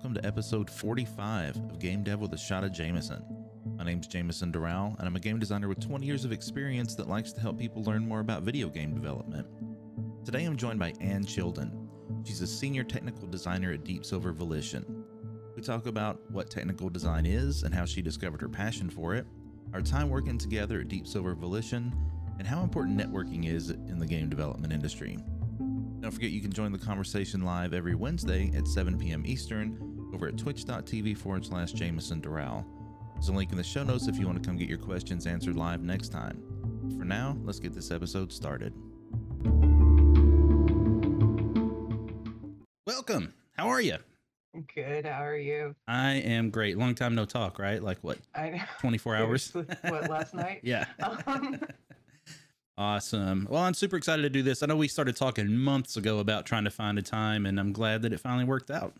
welcome to episode 45 of Game Dev with a Shot of Jameson. My name's Jameson Durall, and I'm a game designer with 20 years of experience that likes to help people learn more about video game development. Today I'm joined by Ann Childen. She's a senior technical designer at Deep Silver Volition. We talk about what technical design is and how she discovered her passion for it, our time working together at Deep Silver Volition, and how important networking is in the game development industry. Don't forget you can join the conversation live every Wednesday at 7 p.m. Eastern over at twitch.tv forward slash Jameson Durall. There's a link in the show notes if you want to come get your questions answered live next time. For now, let's get this episode started. Welcome. How are you? Good. How are you? I am great. Long time no talk, right? Like what? I know. 24 hours? what last night? yeah. Um, Awesome. Well, I'm super excited to do this. I know we started talking months ago about trying to find a time, and I'm glad that it finally worked out.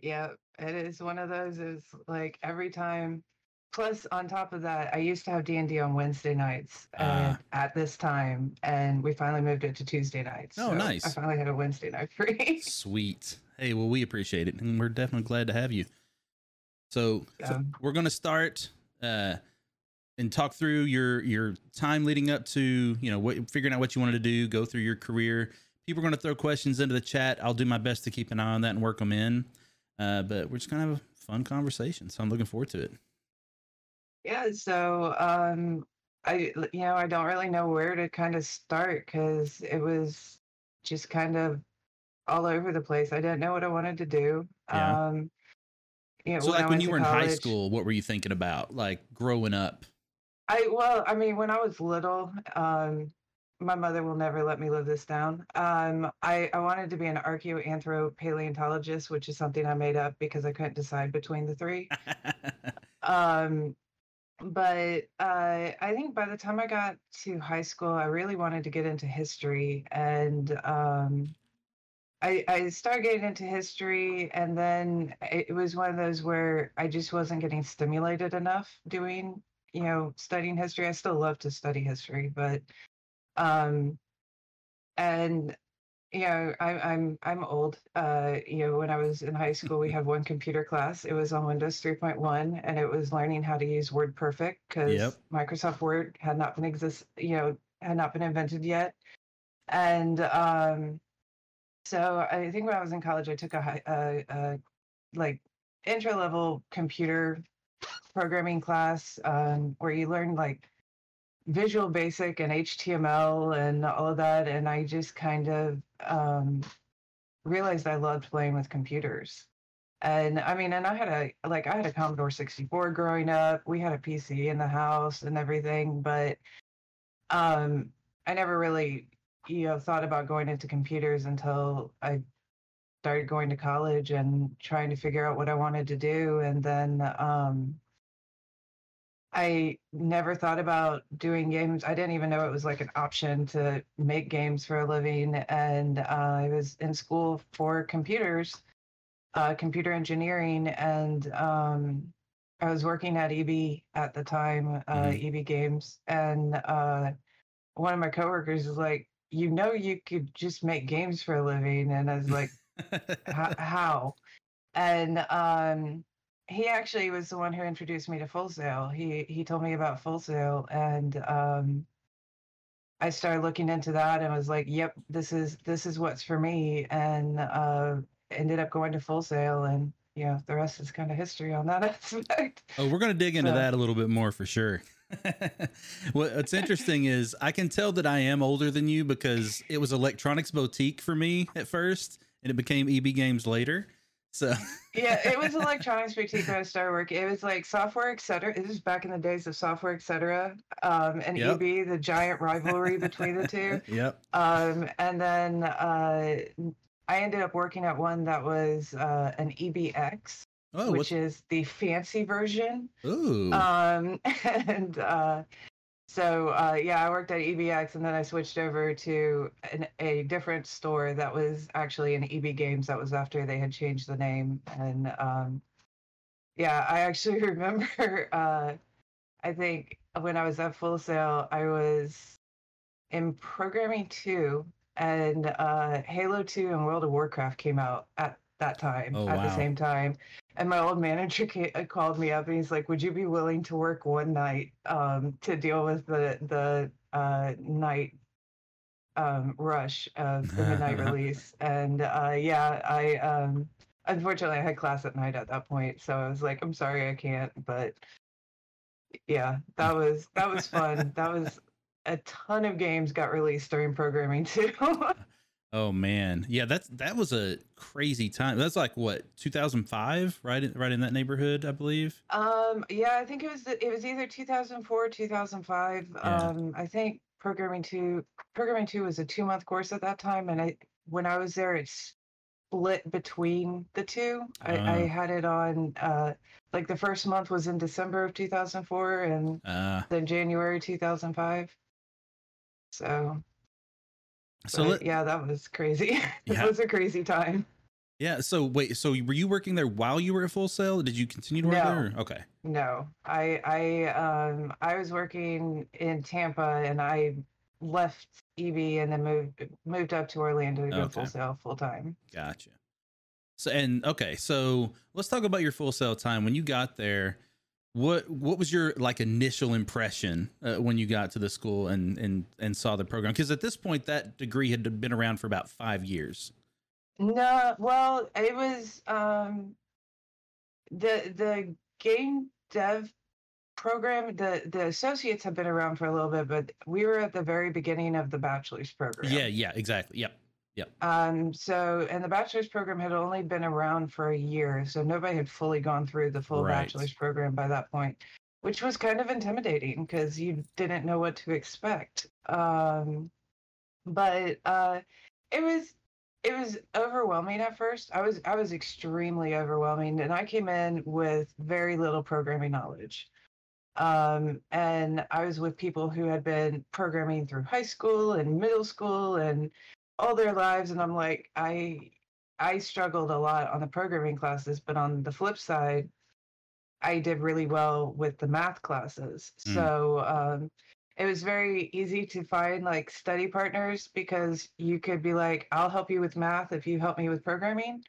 Yeah, it is one of those. Is like every time. Plus, on top of that, I used to have D and D on Wednesday nights uh, at this time, and we finally moved it to Tuesday nights. Oh, so nice. I finally had a Wednesday night free. Sweet. Hey, well, we appreciate it, and we're definitely glad to have you. So, so Um, we're going to start uh, and talk through your your time leading up to you know what, figuring out what you wanted to do, go through your career. People are going to throw questions into the chat. I'll do my best to keep an eye on that and work them in. Uh, but we're just to have a fun conversation, so I'm looking forward to it. Yeah, so um I you know, I don't really know where to kind of start cuz it was just kind of all over the place. I didn't know what I wanted to do. Yeah. Um you know, So, when like when you were in high school, what were you thinking about, like growing up? I well, I mean, when I was little, um my mother will never let me live this down. Um I I wanted to be an archaeoanthropaleontologist, which is something I made up because I couldn't decide between the three. um but uh, I think by the time I got to high school, I really wanted to get into history, and um, I, I started getting into history, and then it it was one of those where I just wasn't getting stimulated enough doing, you know, studying history. I still love to study history, but um, and you know, I, I'm I'm old. Uh, you know, when I was in high school, we had one computer class. It was on Windows 3.1, and it was learning how to use WordPerfect because Yep. Microsoft Word had not been exist, you know, had not been invented yet. And um, so I think when I was in college, I took a high, uh, uh, like intro level computer programming class um, where you learn like Visual Basic and HTML and all of that. And I just kind of um, realized I loved playing with computers. And I mean, and I had a like I had a Commodore 64 growing up. We had a PC in the house and everything, but um, I never really, you know, thought about going into computers until I started going to college and trying to figure out what I wanted to do. And then um, I never thought about doing games. I didn't even know it was like an option to make games for a living. And uh, I was in school for computers, uh, computer engineering, and um, I was working at EB at the time, uh, Mhm. EB Games, and uh, one of my coworkers was like, "You know, you could just make games for a living," and I was like, "Ho- "How?" And um, he actually was the one who introduced me to Full Sail. He he told me about Full Sail, and um, I started looking into that and was like, "Yep, this is this is what's for me." And uh, ended up going to Full Sail, and you know, the rest is kind of history on that aspect. Oh, we're going to dig into So- that a little bit more for sure. What's interesting is I can tell that I am older than you because it was Electronics Boutique for me at first, and it became EB Games later. So yeah, it was electronics boutique when I started working. It was like software, et cetera. It was back in the days of software, et cetera. Um, and Yep. EB, the giant rivalry between the two. Yep. Um, and then uh, I ended up working at one that was uh, an EBX, Oh, which what's, is the fancy version. ooh. Um, and uh, so, uh, yeah, I worked at EBX and then I switched over to an, a different store that was actually an EB Games. That was after they had changed the name. And um, yeah, I actually remember, uh, I think when I was at Full Sail, I was in programming two and uh, Halo 2 and World of Warcraft came out at that time Oh, at wow. the same time. And my old manager uh, called me up and he's like, "Would you be willing to work one night um, to deal with the the uh, night um, rush of the midnight release?" And uh, yeah, I um, unfortunately I had class at night at that point, so I was like, "I'm sorry, I can't." But yeah, that was that was fun. that was a ton of games got released during programming too. Oh man, yeah, that's that was a crazy time. That's like what 2005, right? In, right in that neighborhood, I believe. Um, yeah, I think it was it was either 2004 2005. Yeah. Um, I think programming two programming two was a two month course at that time, and I when I was there, it split between the two. I, I Oh. had it on uh, like the first month was in December of 2004, and Uh, then January 2005. So, so but let, yeah, that was crazy. Yeah. it was a crazy time. yeah. So wait, so were you working there while you were at Full Sail? Did you continue to work No. there? or- Okay. No, I I um I was working in Tampa and I left EB and then moved moved up to Orlando to go Okay. full sail full time. Gotcha. So and okay, so let's talk about your full sail time when you got there. What what was your like initial impression uh, when you got to the school and and and saw the program? Because at this point, that degree had been around for about five years. No, well, it was um the the game dev program the the associates have been around for a little bit but we were at the very beginning of the bachelor's program Yeah, yeah, exactly. Yep. Um, so, and the bachelor's program had only been around for a year, so nobody had fully gone through the full Right. bachelor's program by that point, which was kind of intimidating because you didn't know what to expect. Um, but uh, it was it was overwhelming at first. I was I was extremely overwhelming, and I came in with very little programming knowledge. Um, and I was with people who had been programming through high school and middle school and all their lives and i'm like i i struggled a lot on the programming classes but on the flip side i did really well with the math classes Mm. so um it was very easy to find like study partners because you could be like i'll help you with math if you help me with programming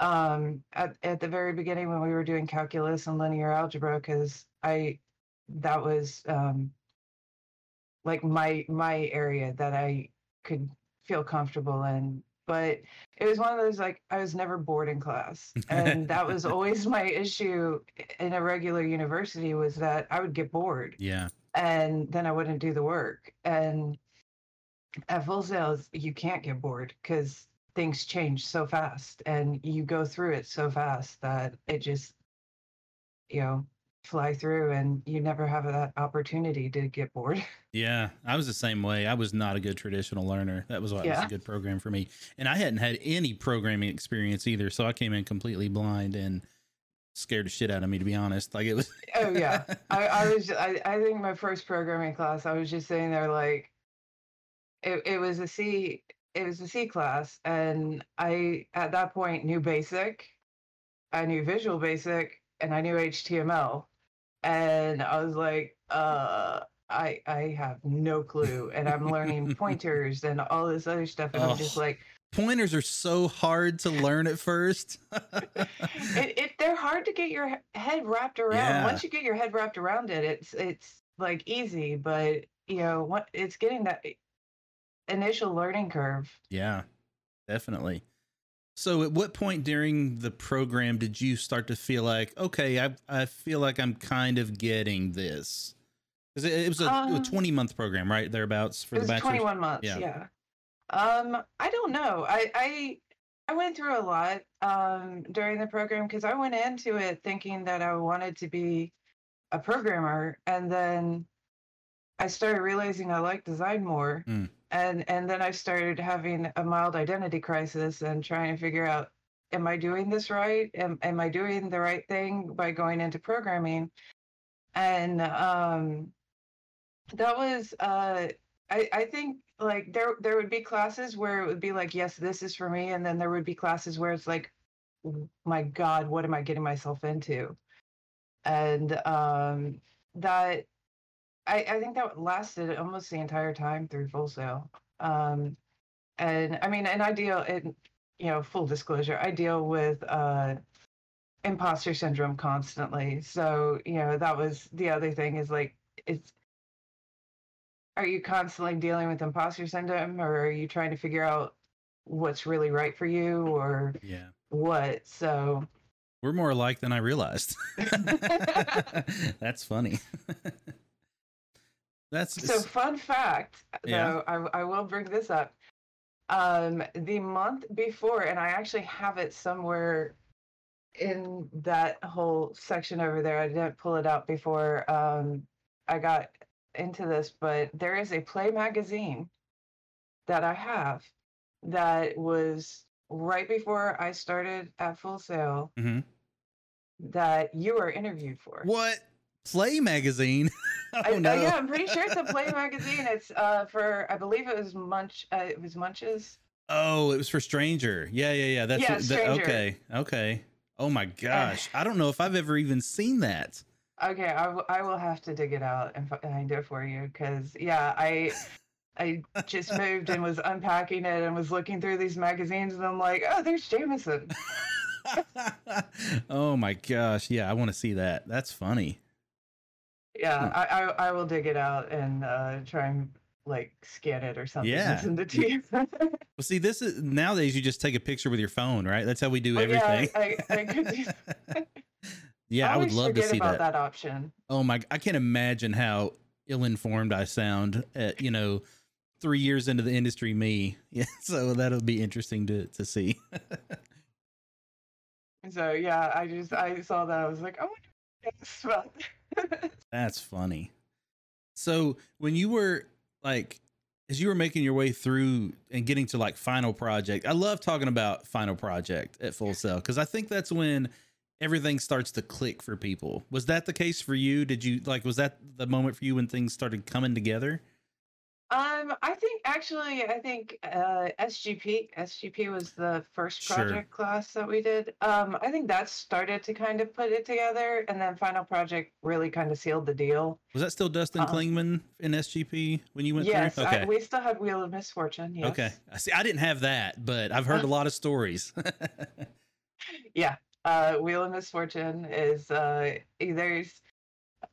um at, at the very beginning when we were doing calculus and linear algebra because i that was um like my my area that i could feel comfortable in but it was one of those like i was never bored in class. And that was always my issue in a regular university was that i would get bored. Yeah. and then i wouldn't do the work. And at full sales you can't get bored because things change so fast and you go through it so fast that it just you know fly through and you never have that opportunity to get bored Yeah, I was the same way. I was not a good traditional learner. That was why it was a good program for me. And I hadn't had any programming experience either, so I came in completely blind and scared the shit out of me to be honest. Like it was Oh, yeah. I, I was I, I think my first programming class I was just sitting there like it, it was a C it was a C class and I at that point knew basic I knew visual basic and I knew HTML and I was like uh I I have no clue and I'm learning pointers and all this other stuff and I'm just Oh. like pointers are so hard to learn at first. it, it they're hard to get your head wrapped around. Yeah. Once you get your head wrapped around it, it's it's like easy, but you know what? It's getting that initial learning curve. yeah, definitely. So at what point during the program did you start to feel like, okay, I I feel like I'm kind of getting this? Because it, it was a, Um, 20 month program, right? Thereabouts for it the was bachelor's. 21 months. Yeah. Yeah. Um, I don't know. I I I went through a lot um during the program because I went into it thinking that I wanted to be a programmer, and then I started realizing I like design more, Mm. And and then I started having a mild identity crisis and trying to figure out. Am I doing this right? Am, am I doing the right thing by going into programming? And um, that was uh, I, I think like there there would be classes where it would be like yes this is for me and then there would be classes where it's like my god what am i getting myself into and um that i i think that lasted almost the entire time through full sail um and i mean an ideal in you know, full disclosure, I deal with uh, imposter syndrome constantly. So, you know, that was the other thing is like, it's, are you constantly dealing with imposter syndrome or are you trying to figure out what's really right for you or Yeah. what? So, We're more alike than I realized. That's funny. That's so fun fact Yeah. though I, I will bring this up um the month before and i actually have it somewhere in that whole section over there i didn't pull it out before um i got into this but there is a play magazine that i have that was right before i started at full sail Mhm. that you were interviewed for what Play magazine. oh I, no. uh, yeah, I'm pretty sure it's a play magazine. It's uh for I believe it was Munch. Uh, it was Munch's. Oh, it was for Stranger. Yeah, yeah, yeah. That's Yeah, what, that- okay. Okay. Oh my gosh. I don't know if I've ever even seen that. Okay, I, w- I will have to dig it out and find it for you because yeah, I I just moved and was unpacking it and was looking through these magazines and I'm like, oh, there's Jameson. oh my gosh. Yeah, I want to see that. That's funny. Yeah, Hmm. I, I I will dig it out and uh try and like scan it or something. Yeah. and send it to you. Well, see, this is nowadays you just take a picture with your phone, right? That's how we do Well, yeah, everything. I- I could do yeah, I would love to see about that. that option. Oh my! I can't imagine how ill-informed I sound. At you know, three years into the industry, me. Yeah, so that'll be interesting to to see. So yeah, I just I saw that I was like, oh, That's funny. So when you were like, as you were making your way through and getting to like final project, I love talking about final project at Full Sail because I think that's when everything starts to click for people. Was that the case for you? Did you like? Was that the moment for you when things started coming together? Um, I think actually, I think uh, SGP SGP was the first Sure. project class that we did. Um, I think that started to kind of put it together, and then final project really kind of sealed the deal. Was that still Dustin Uh, Clingman in SGP when you went yes, through? Okay. We still had Wheel of Misfortune. Yes. Okay. I see. I didn't have that, but I've heard a lot of stories. Yeah. Uh, Wheel of Misfortune is uh, there's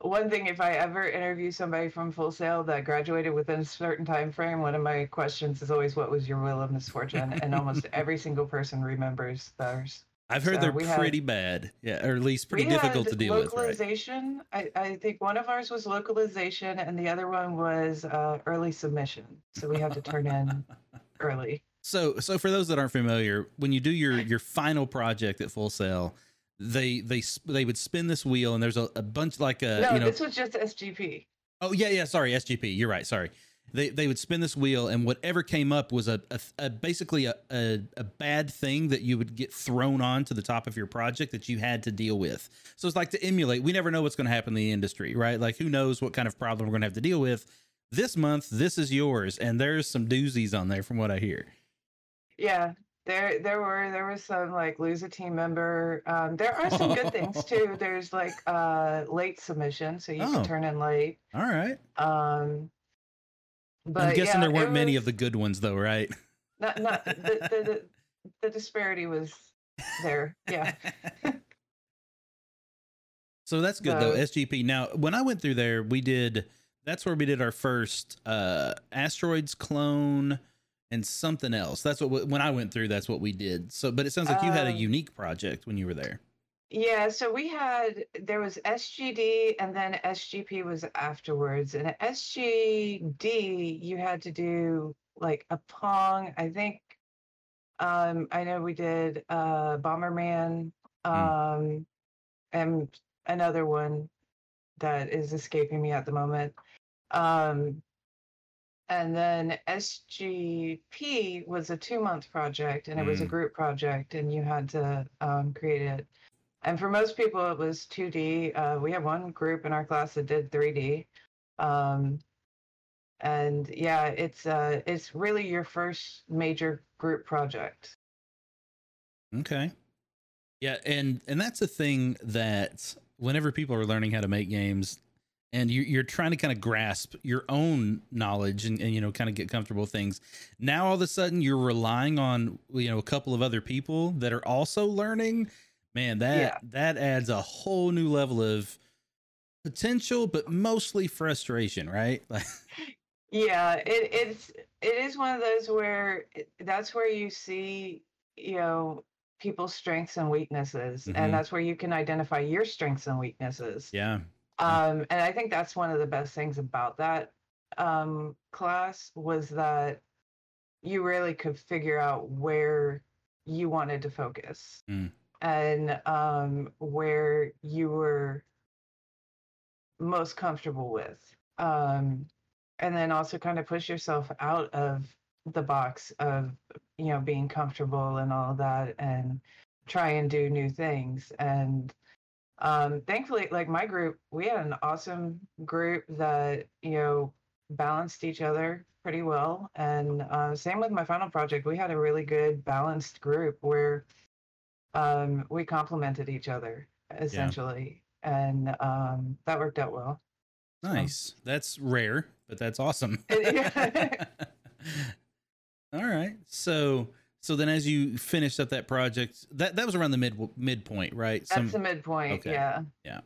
one thing if I ever interview somebody from Full Sail that graduated within a certain time frame, one of my questions is always, "What was your Wheel of Misfortune?" and almost every single person remembers theirs. I've heard So they're we had- pretty bad. Yeah, or at least pretty difficult to deal with. Right? Localization. I, I think one of ours was localization, and the other one was uh, early submission. So we had to turn in early. So, so for those that aren't familiar, when you do your your final project at Full Sail, they they they would spin this wheel, and there's a, a bunch like a no, you know. this was just SGP. Oh yeah, yeah. Sorry, SGP. You're right. Sorry. They they would spin this wheel, and whatever came up was a, a, a basically a, a a bad thing that you would get thrown on to the top of your project that you had to deal with. So it's like to emulate. We never know what's going to happen in the industry, right? Like who knows what kind of problem we're going to have to deal with. This month, this is yours, and there's some doozies on there from what I hear. Yeah, there there were there was some like lose a team member. Um, there are some good things too. There's like uh late submission, so you Oh. can turn in late. All right. Um, but I'm guessing yeah, there weren't it many of the good ones though, right? Not not the the, the, the disparity was there. Yeah. So that's good though. SGP. Now, when I went through there, we did. That's where we did our first uh asteroids clone and something else. That's what when I went through. That's what we did. So, but it sounds like you had a Um, unique project when you were there. Yeah, so we had there was SGD and then SGP was afterwards. And SGD you had to do like a Pong. I think um I know we did uh Bomberman um and another one that is escaping me at the moment. Um and then SGP was a two month project and it was a Mm. group project and you had to um, create it. And for most people, it was 2D. Uh, we had one group in our class that did 3D. Um, and yeah, it's uh, it's really your first major group project. Okay. Yeah, and and that's a thing that whenever people are learning how to make games and you're, you're trying to kind of grasp your own knowledge and, and you know kind of get comfortable with things now all of a sudden you're relying on you know a couple of other people that are also learning man that Yeah. that adds a whole new level of potential but mostly frustration right like Yeah, it it's it is one of those where it- that's where you see, you know, people's strengths and weaknesses, Mhm. and that's where you can identify your strengths and weaknesses. yeah Um, and I think that's one of the best things about that um, class was that you really could figure out where you wanted to focus Mm. and um, where you were most comfortable with. Um, and then also kind of push yourself out of the box of, you know, being comfortable and all of that and try and do new things. And um thankfully like my group we had an awesome group that you know balanced each other pretty well. And uh, same with my final project we had a really good balanced group where um we complemented each other essentially. And um that worked out well. Nice. That's rare but that's awesome. All right. So so then as you finished up that project that that was around the mid midpoint right that's the midpoint okay. yeah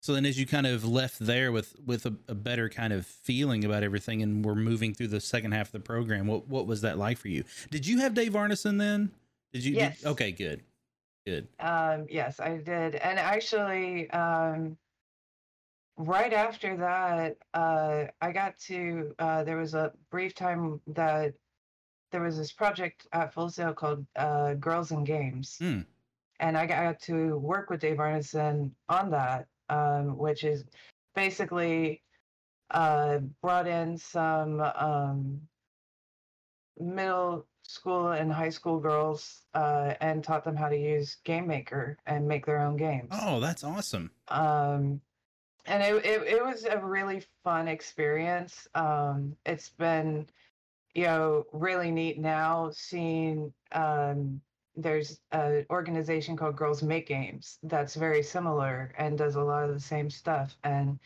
So then, as you kind of left there with with a, a better kind of feeling about everything, and we're moving through the second half of the program, what what was that like for you? Did you have Dave Arneson then? Did you? did- Yes. okay, good, good. Um, yes, I did. And actually, um, right after that, uh, I got to, uh, there was a brief time that there was this project at Full Sail called uh, Girls and Games. Hmm. And I got to work with Dave Arneson on that, um, which is basically uh, brought in some um, middle school and high school girls uh, and taught them how to use Game Maker and make their own games. Oh, that's awesome. Um, and it, it it was a really fun experience. Um, it's been, you know, really neat now seeing. Um, there's an organization called Girls Make Games that's very similar and does a lot of the same stuff. And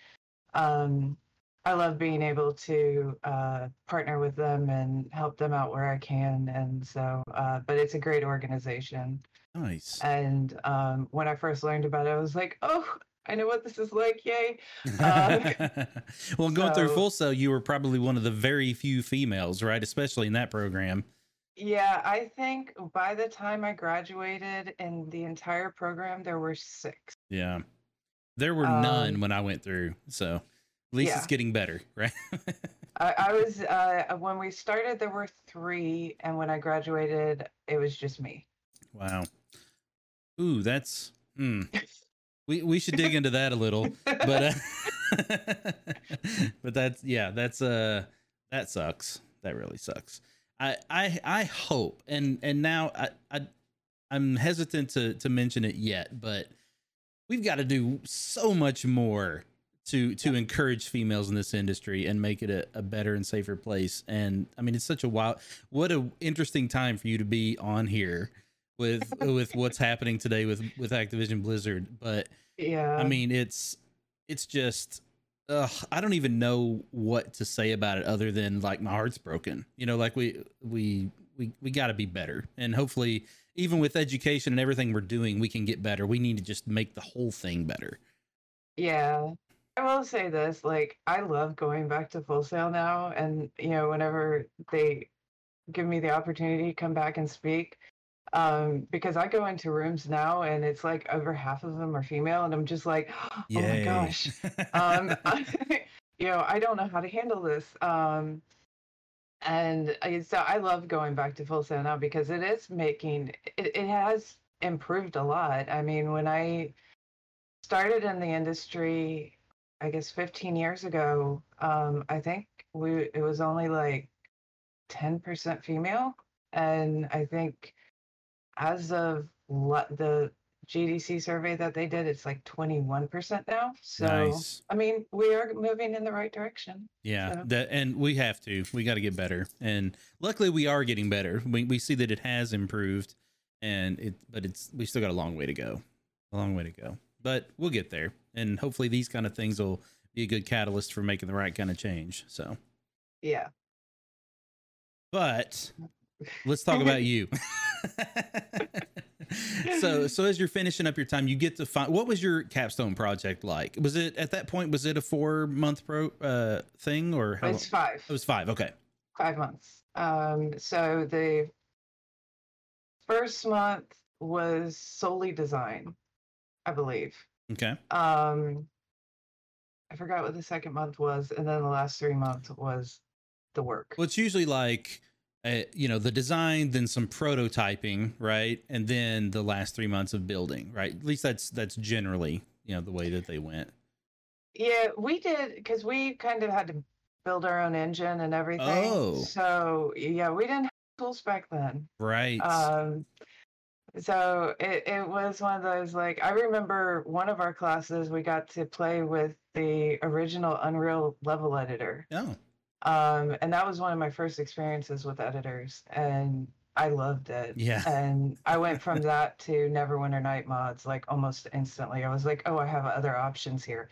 um, I love being able to uh, partner with them and help them out where I can. And so, uh, but it's a great organization. Nice. And um, when I first learned about it, I was like, oh, I know what this is like. Yay. uh, well, going through Full Sail, you were probably one of the very few females, right? Especially in that program. Yeah, I think by the time I graduated in the entire program, there were six. Yeah, there were none Um, when I went through, so at least yeah. it's getting better, right? I, I was, uh, when we started, there were three. And when I graduated, it was just me. wow. Ooh, that's. Hmm. We we should dig into that a little, but uh, but that's yeah, that's uh that sucks. That really sucks. I I I hope and and now I I I'm hesitant to to mention it yet, but we've got to do so much more to to encourage females in this industry and make it a, a better and safer place. And I mean, it's such a wild, what a interesting time for you to be on here with with what's happening today with with Activision Blizzard. But yeah. I mean, it's it's just. Ugh, I don't even know what to say about it other than like my heart's broken. You know, like we we we we got to be better, and hopefully, even with education and everything we're doing, we can get better. We need to just make the whole thing better. Yeah. I will say this, like I love going back to Full Sail now and you know, whenever they give me the opportunity to come back and speak, um, because I go into rooms now and it's like over half of them are female and I'm just like, oh my gosh. Um you know, I don't know how to handle this. Um and I, so I love going back to Full now because it is making it, it has improved a lot. I mean, when I started in the industry, I guess 15 years ago, um, I think we it was only like 10% female, and I think as of lo- the GDC survey that they did, it's like 21% now. So nice. I mean, we are moving in the right direction. Yeah, So- that and we have to. We got to get better. And luckily we are getting better. We we see that it has improved and it but it's we still got a long way to go. A long way to go. But we'll get there. And hopefully these kind of things will be a good catalyst for making the right kind of change. So, Yeah. but let's talk about you. so, so as you're finishing up your time, you get to find what was your capstone project like? Was it at that point? Was it a four month pro uh thing or how? It's five. It was five. Okay. Five months. Um, so the first month was solely design, I believe. Okay. Um, I forgot what the second month was, and then the last three months was the work. Well, it's usually like, uh, you know, the design, then some prototyping, right, and then the last three months of building, right? At least that's that's generally, you know, the way that they went. Yeah, we did because we kind of had to build our own engine and everything. Oh. So yeah, we didn't have tools back then. Right. Um, so it, it was one of those like I remember one of our classes we got to play with the original Unreal level editor. oh, Um, and that was one of my first experiences with editors and I loved it. Yeah. And I went from that to Neverwinter Night mods like almost instantly. I was like, oh, I have other options here.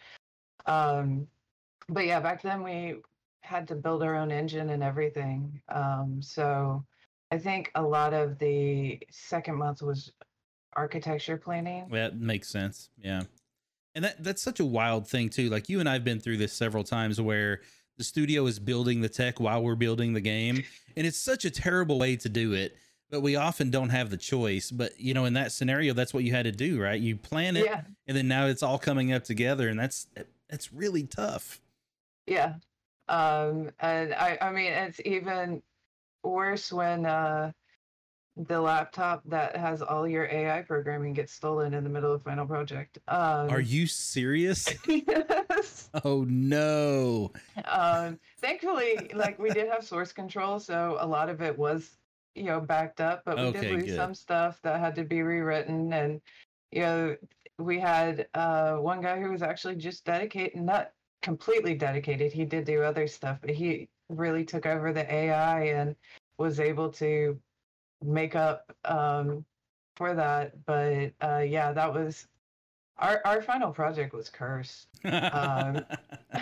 Um, but yeah, back then we had to build our own engine and everything. Um, so I think a lot of the second month was architecture planning. that makes sense. Yeah. And that that's such a wild thing too. Like you and I've been through this several times where the studio is building the tech while we're building the game, and it's such a terrible way to do it. But we often don't have the choice. But you know, in that scenario, that's what you had to do, right? You plan it, Yeah, and then now it's all coming up together, and that's that's really tough. yeah. Um, and I, I mean, it's even worse when uh, the laptop that has all your AI programming gets stolen in the middle of Final Project. Um, Are you serious? yes. Oh no. um thankfully like we did have source control so a lot of it was you know backed up but we Okay, did lose good. some stuff that had to be rewritten and you know we had uh one guy who was actually just dedicated not completely dedicated he did do other stuff but he really took over the ai and was able to make up um for that but uh yeah that was our our final project was cursed. Um,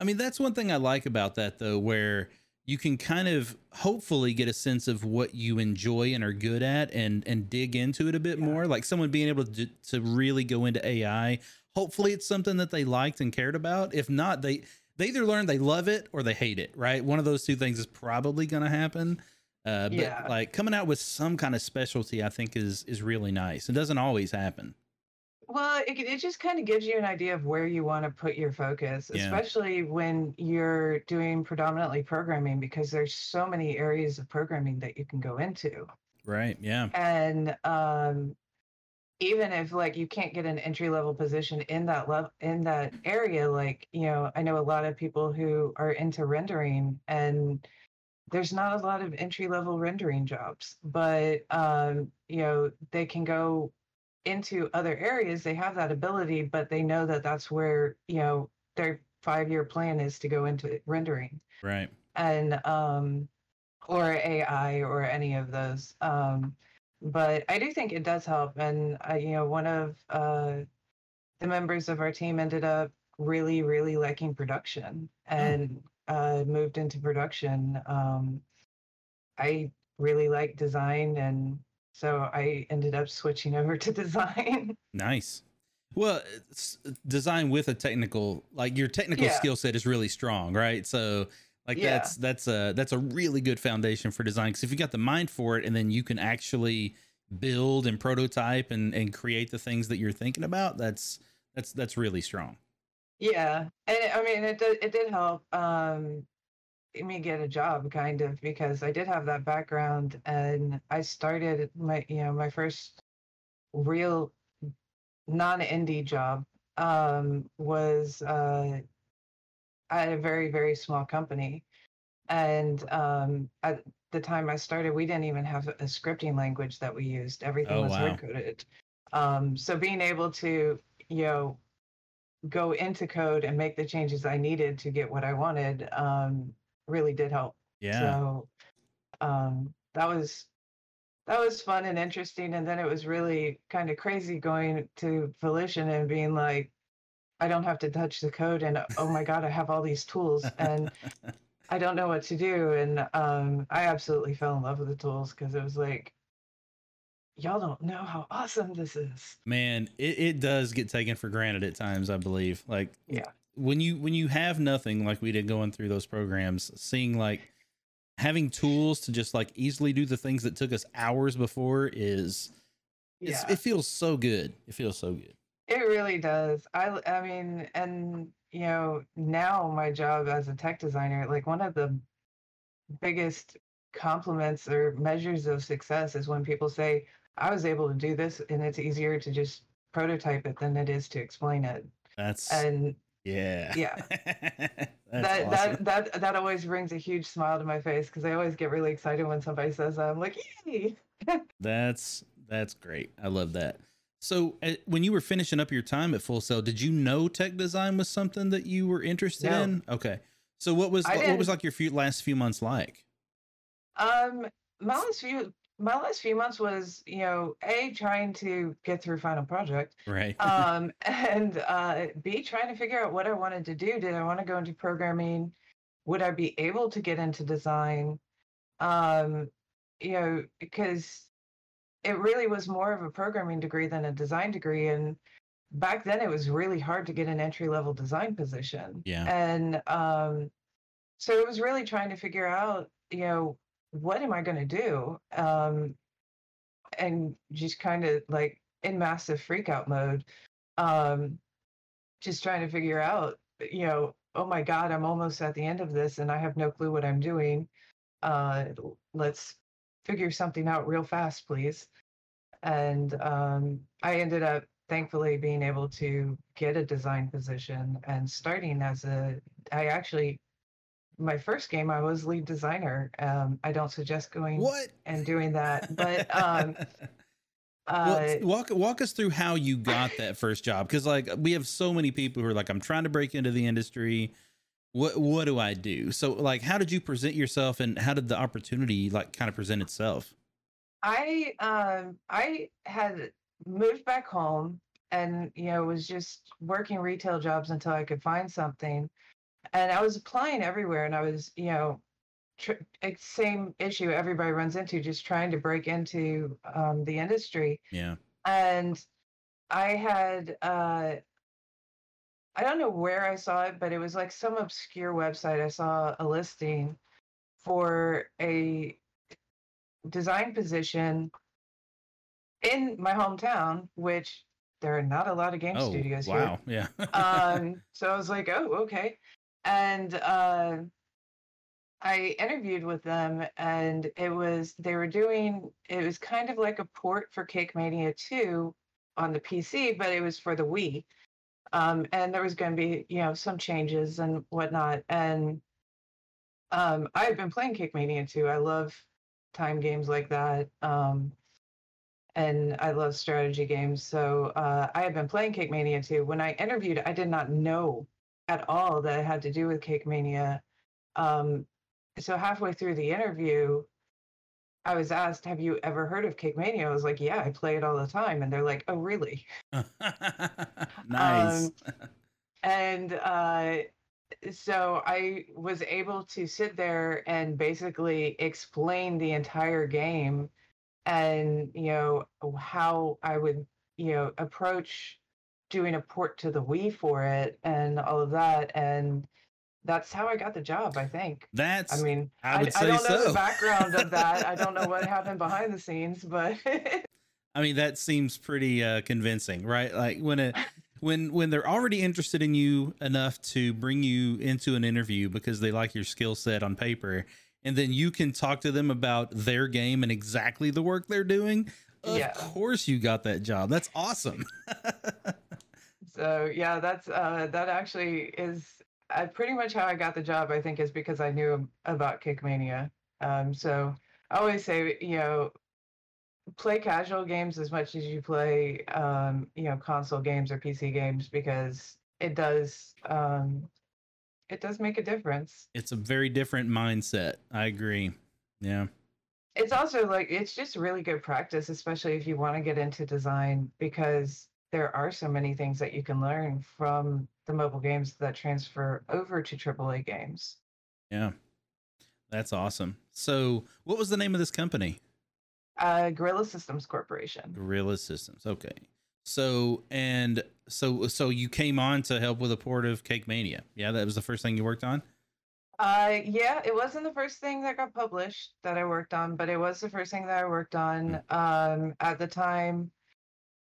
I mean, that's one thing I like about that, though, where you can kind of hopefully get a sense of what you enjoy and are good at and and dig into it a bit Yeah. more. Like someone being able to to really go into ai hopefully it's something that they liked and cared about. If not they they either learn they love it or they hate it right? One of those two things is probably going to happen. Uh, but Yeah. like coming out with some kind of specialty i think is is really nice. It doesn't always happen Well, it, it just kind of gives you an idea of where you want to put your focus, Yeah. especially when you're doing predominantly programming, because there's so many areas of programming that you can go into. right yeah And um, even if like you can't get an entry level position in that level in that area, like you know, I know a lot of people who are into rendering, and there's not a lot of entry level rendering jobs, but um, you know, they can go into other areas. They have that ability, but they know that that's where you know their five year plan is to go into rendering right and um or AI or any of those. Um but I do think it does help and I you know one of uh the members of our team ended up really really liking production and uh moved into production. Um I really like design and so I ended up switching over to design. Nice. Well, it's design with a technical, like your technical Yeah. skill set is really strong, right? So, like Yeah. that's that's a that's a really good foundation for design. Because if you got the mind for it, and then you can actually build and prototype and and create the things that you're thinking about, that's that's that's really strong. Yeah, and I mean, it did it did help um me get a job kind of because I did have that background and I started my you know my first real non-indie job um was uh at a very very small company. And um at the time I started we didn't even have a scripting language that we used. Everything Oh, was wow. coded um so being able to you know go into code and make the changes I needed to get what I wanted um, really did help. Yeah. So um, that was that was fun and interesting. And then it was really kind of crazy going to Volition and being like, I don't have to touch the code and oh my god, I have all these tools and I don't know what to do. And um, I absolutely fell in love with the tools because it was like, y'all don't know how awesome this is. Man, it, it does get taken for granted at times, I believe. Like Yeah. When you when you have nothing like we did going through those programs, seeing like having tools to just like easily do the things that took us hours before is it's, Yeah, it feels so good. It feels so good. it really does. I, I mean, and you know, now my job as a tech designer, like one of the biggest compliments or measures of success is when people say, I was able to do this and it's easier to just prototype it than it is to explain it. That's And yeah. yeah. That awesome. that that that always brings a huge smile to my face because I always get really excited when somebody says that. I'm like, yay! That's that's great. I love that. So, uh, when you were finishing up your time at Full Sail, did you know tech design was something that you were interested No. in? Okay. So, what was what, what was like your few last few months like? Um, my last few my last few months was you know a trying to get through final project, Right. um, and uh, b trying to figure out what I wanted to do. Did I want to go into programming? Would I be able to get into design? Um, you know, because it really was more of a programming degree than a design degree, and back then it was really hard to get an entry level design position. Yeah. And um, so it was really trying to figure out, you know, what am I going to do? Um, and just kind of like in massive freak out mode, um, just trying to figure out, you know, oh my God, I'm almost at the end of this and I have no clue what I'm doing. Uh, let's figure something out real fast, please. And um, I ended up thankfully being able to get a design position and starting as a, I actually, my first game, I was lead designer. Um, I don't suggest going what? and doing that, but um, uh, s- walk walk us through how you got that first job because like we have so many people who are like I'm trying to break into the industry. What what do I do? So like how did you present yourself and how did the opportunity like kind of present itself? I um I had moved back home and you know was just working retail jobs until I could find something, and I was applying everywhere, and I was you know tr- same issue everybody runs into, just trying to break into um, the industry, Yeah. and I had uh I don't know where I saw it, but it was like some obscure website. I saw a listing for a design position in my hometown, which there are not a lot of game Oh studios wow. Yeah. Um, so I was like, oh, okay. And uh, I interviewed with them, and it was they were doing it was kind of like a port for Cake Mania 2 on the PC, but it was for the Wii. Um, and there was going to be, you know, some changes and whatnot. And um, I've been playing Cake Mania 2. I love time games like that. Um, and I love strategy games. So uh, I had been playing Cake Mania 2. When I interviewed, I did not know at all that had to do with Cake Mania. Um, so halfway through the interview, I was asked, "Have you ever heard of Cake Mania?" I was like, "Yeah, I play it all the time." And they're like, "Oh, really?" nice. Um, and uh, so I was able to sit there and basically explain the entire game and you know how I would you know approach doing a port to the Wii for it and all of that and that's how I got the job I think That's I mean I would I, say don't know the background of that I don't know what happened behind the scenes but I mean, that seems pretty uh, convincing, right? Like when a when when they're already interested in you enough to bring you into an interview because they like your skill set on paper, and then you can talk to them about their game and exactly the work they're doing. Of Yeah. course, you got that job. That's awesome. So yeah, that's uh, that actually is uh, pretty much how I got the job. I think is because I knew about Cake Mania. Um, so I always say, you know, play casual games as much as you play, um, you know, console games or PC games because it does, um, it does make a difference. it's a very different mindset. I agree. Yeah. It's also like it's just really good practice, especially if you want to get into design because there are so many things that you can learn from the mobile games that transfer over to AAA games. Yeah. That's awesome. So, what was the name of this company? Uh, Gorilla Systems Corporation. Gorilla Systems. Okay. So, and so, so you came on to help with a port of Cake Mania. Yeah, that was the first thing you worked on. Uh, yeah, it wasn't the first thing that got published that I worked on, but it was the first thing that I worked on. Um, at the time,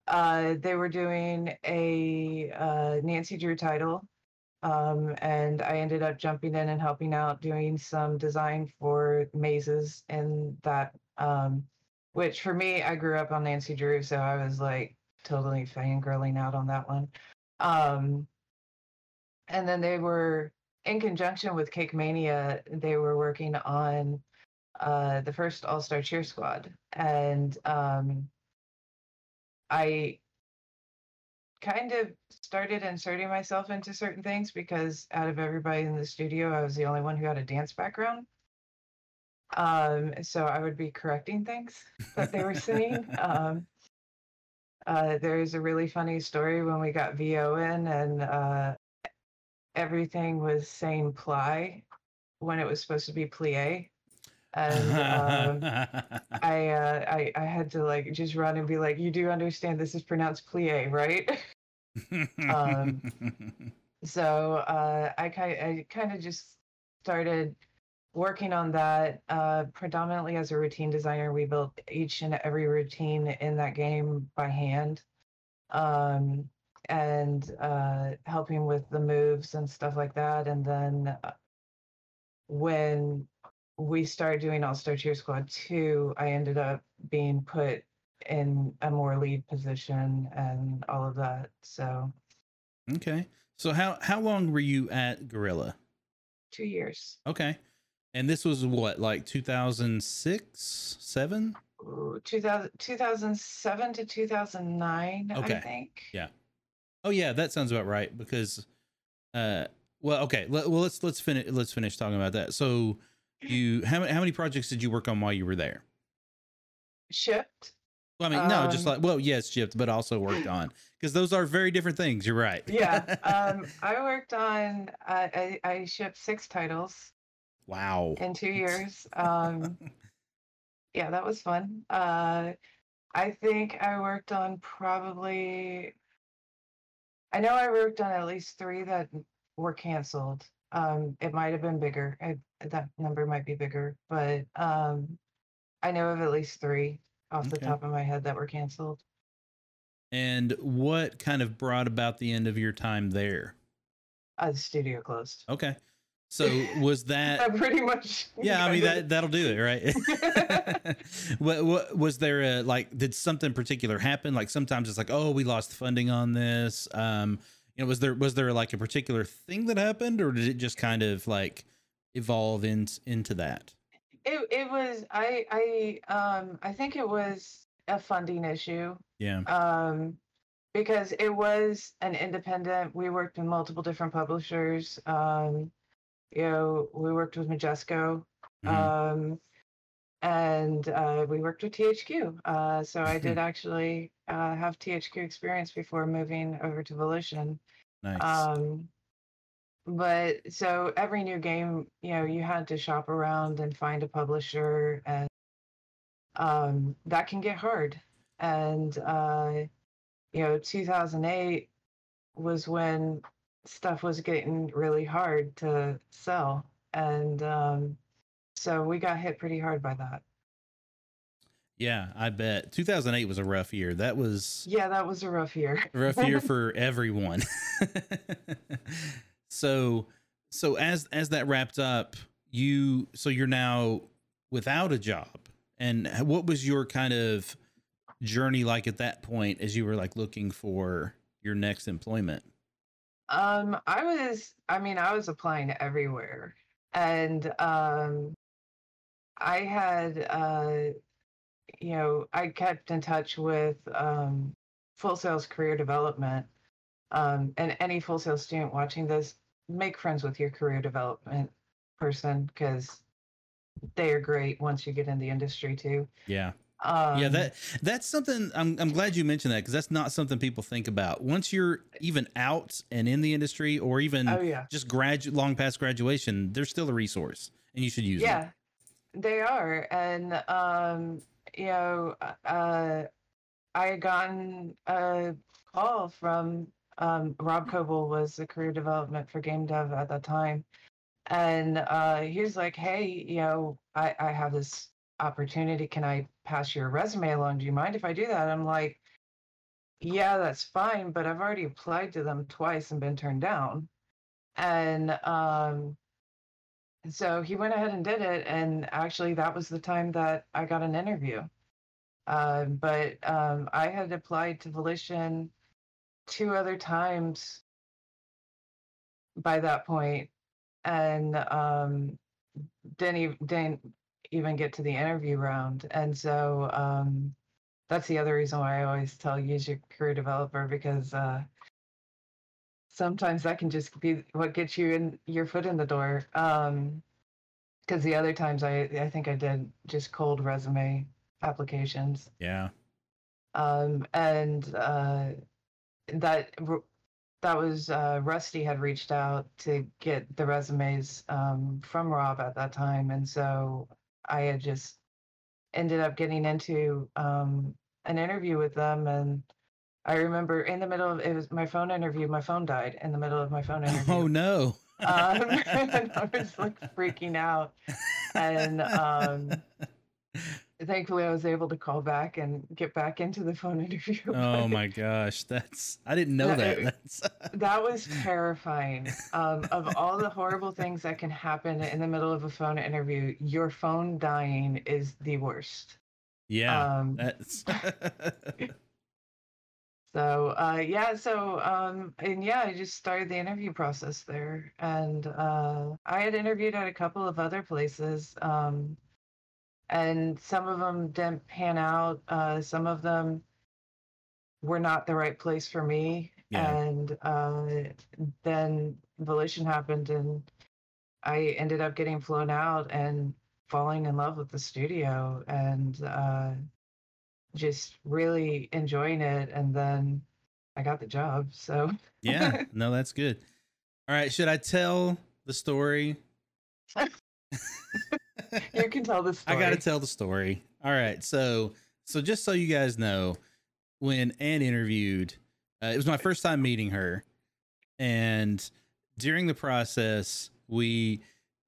uh, they were doing a uh, Nancy Drew title, um, and I ended up jumping in and helping out doing some design for mazes in that. Um, which for me, I grew up on Nancy Drew, so I was like totally fangirling out on that one. Um, and then they were in conjunction with Cake Mania, they were working on uh, the first All Star Cheer Squad, and um, I kind of started inserting myself into certain things because out of everybody in the studio, I was the only one who had a dance background. Um, so I would be correcting things that they were saying. um, uh, there's a really funny story when we got VO in, and uh, everything was saying ply when it was supposed to be plie. And um, I, uh, I I had to like just run and be like, "You do understand this is pronounced plie, right?" um, so uh, I kind I kind of just started working on that uh, predominantly as a routine designer. We built each and every routine in that game by hand. Um, and uh, helping with the moves and stuff like that. And then uh, when we started doing All Star Cheer Squad 2, I ended up being put in a more lead position and all of that. So, okay. So how how long were you at Gorilla? two years. Okay. And this was what, like 2006, 7? Ooh, 2000, 2007 to 2009, Okay. I think. Yeah. Oh yeah, that sounds about right because uh well, okay. Let, well, let's let's finish let's finish talking about that. So, you how many how many projects did you work on while you were there? Shipped. Well, I mean, no, just Um, like well, yes, shipped, but also worked on because those are very different things. You're right. Yeah. um, I worked on, uh, I, I shipped six titles wow. in two years. Um, yeah, that was fun. Uh, I think I worked on probably, I know I worked on at least three that were canceled. Um, it might have been bigger. I, that number might be bigger, but um, I know of at least three off the top of my head that were canceled. And what kind of brought about the end of your time there? Uh, the studio closed. Okay. So was that That pretty much. Yeah, I mean that that'll do it, right? what, what was there a like did something particular happen? Like sometimes it's like, "Oh, we lost funding on this." Um, you know, was there was there like a particular thing that happened or did it just kind of like evolve in, into that? It it was I I um I think it was a funding issue. Yeah. Um because it was an independent. We worked with multiple different publishers. Um you know, we worked with Majesco. Mhm. Um and uh, we worked with THQ. Uh, so I did actually uh, have THQ experience before moving over to Volition. nice. Um, but so every new game, you know, you had to shop around and find a publisher, and um, that can get hard. And uh, you know, 2008 was when stuff was getting really hard to sell, and um, so we got hit pretty hard by that. Yeah, I bet. 2008 was a rough year. That was Yeah, that was a rough year. rough year for everyone. so so as as that wrapped up, you so you're now without a job. And what was your kind of journey like at that point as you were like looking for your next employment? Um, I was, I mean, I was applying everywhere. And um, I had, uh, you know, I kept in touch with um, Full Sail's Career Development. Um, and any Full Sail's student watching this, make friends with your career development person because they are great once you get in the industry too. Yeah. Um, yeah, that that's something I'm I'm glad you mentioned that because that's not something people think about. Once you're even out and in the industry or even Oh yeah. just grad long past graduation, they're still a resource and you should use Yeah, it. they are, and um, you know, uh, I had gotten a call from um, Rob Coble was the career development for game dev at that time, and uh, he was like, "Hey, you know, I I have this opportunity. Can I pass your resume along? Do you mind if I do that?" I'm like, "Yeah, that's fine, but I've already applied to them twice and been turned down." And um, so he went ahead and did it and actually that was the time that i got an interview. Uh, but um, i had applied to volition two other times by that point and um, didn't, even, didn't even get to the interview round. And so um, that's the other reason why i always tell use your career developer because uh, sometimes that can just be what gets you in your foot in the door. Um, because the other times I I think I did just cold resume applications. Yeah. Um, and uh, that that was uh, Rusty had reached out to get the resumes um, from Rob at that time, and so I had just ended up getting into um, an interview with them and. I remember in the middle of it was my phone interview. My phone died in the middle of my phone interview. Oh no. um, and I was like freaking out. And um, thankfully, I was able to call back and get back into the phone interview. oh my gosh, that's I didn't know No, that. That's That was terrifying. Um, of all the horrible things that can happen in the middle of a phone interview, your phone dying is the worst. yeah. Um, That's So uh, yeah, so um, and yeah, I just started the interview process there, and uh, I had interviewed at a couple of other places, um, and some of them didn't pan out. Uh, some of them were not the right place for me, Yeah. and uh, then Volition happened, and I ended up getting flown out and falling in love with the studio, and. Just really enjoying it and then I got the job. So yeah. No, that's good. All right, should I tell the story? you can tell the story. I got to tell the story. All right. So, so just so you guys know, when Anne interviewed, uh, it was my first time meeting her, and during the process, we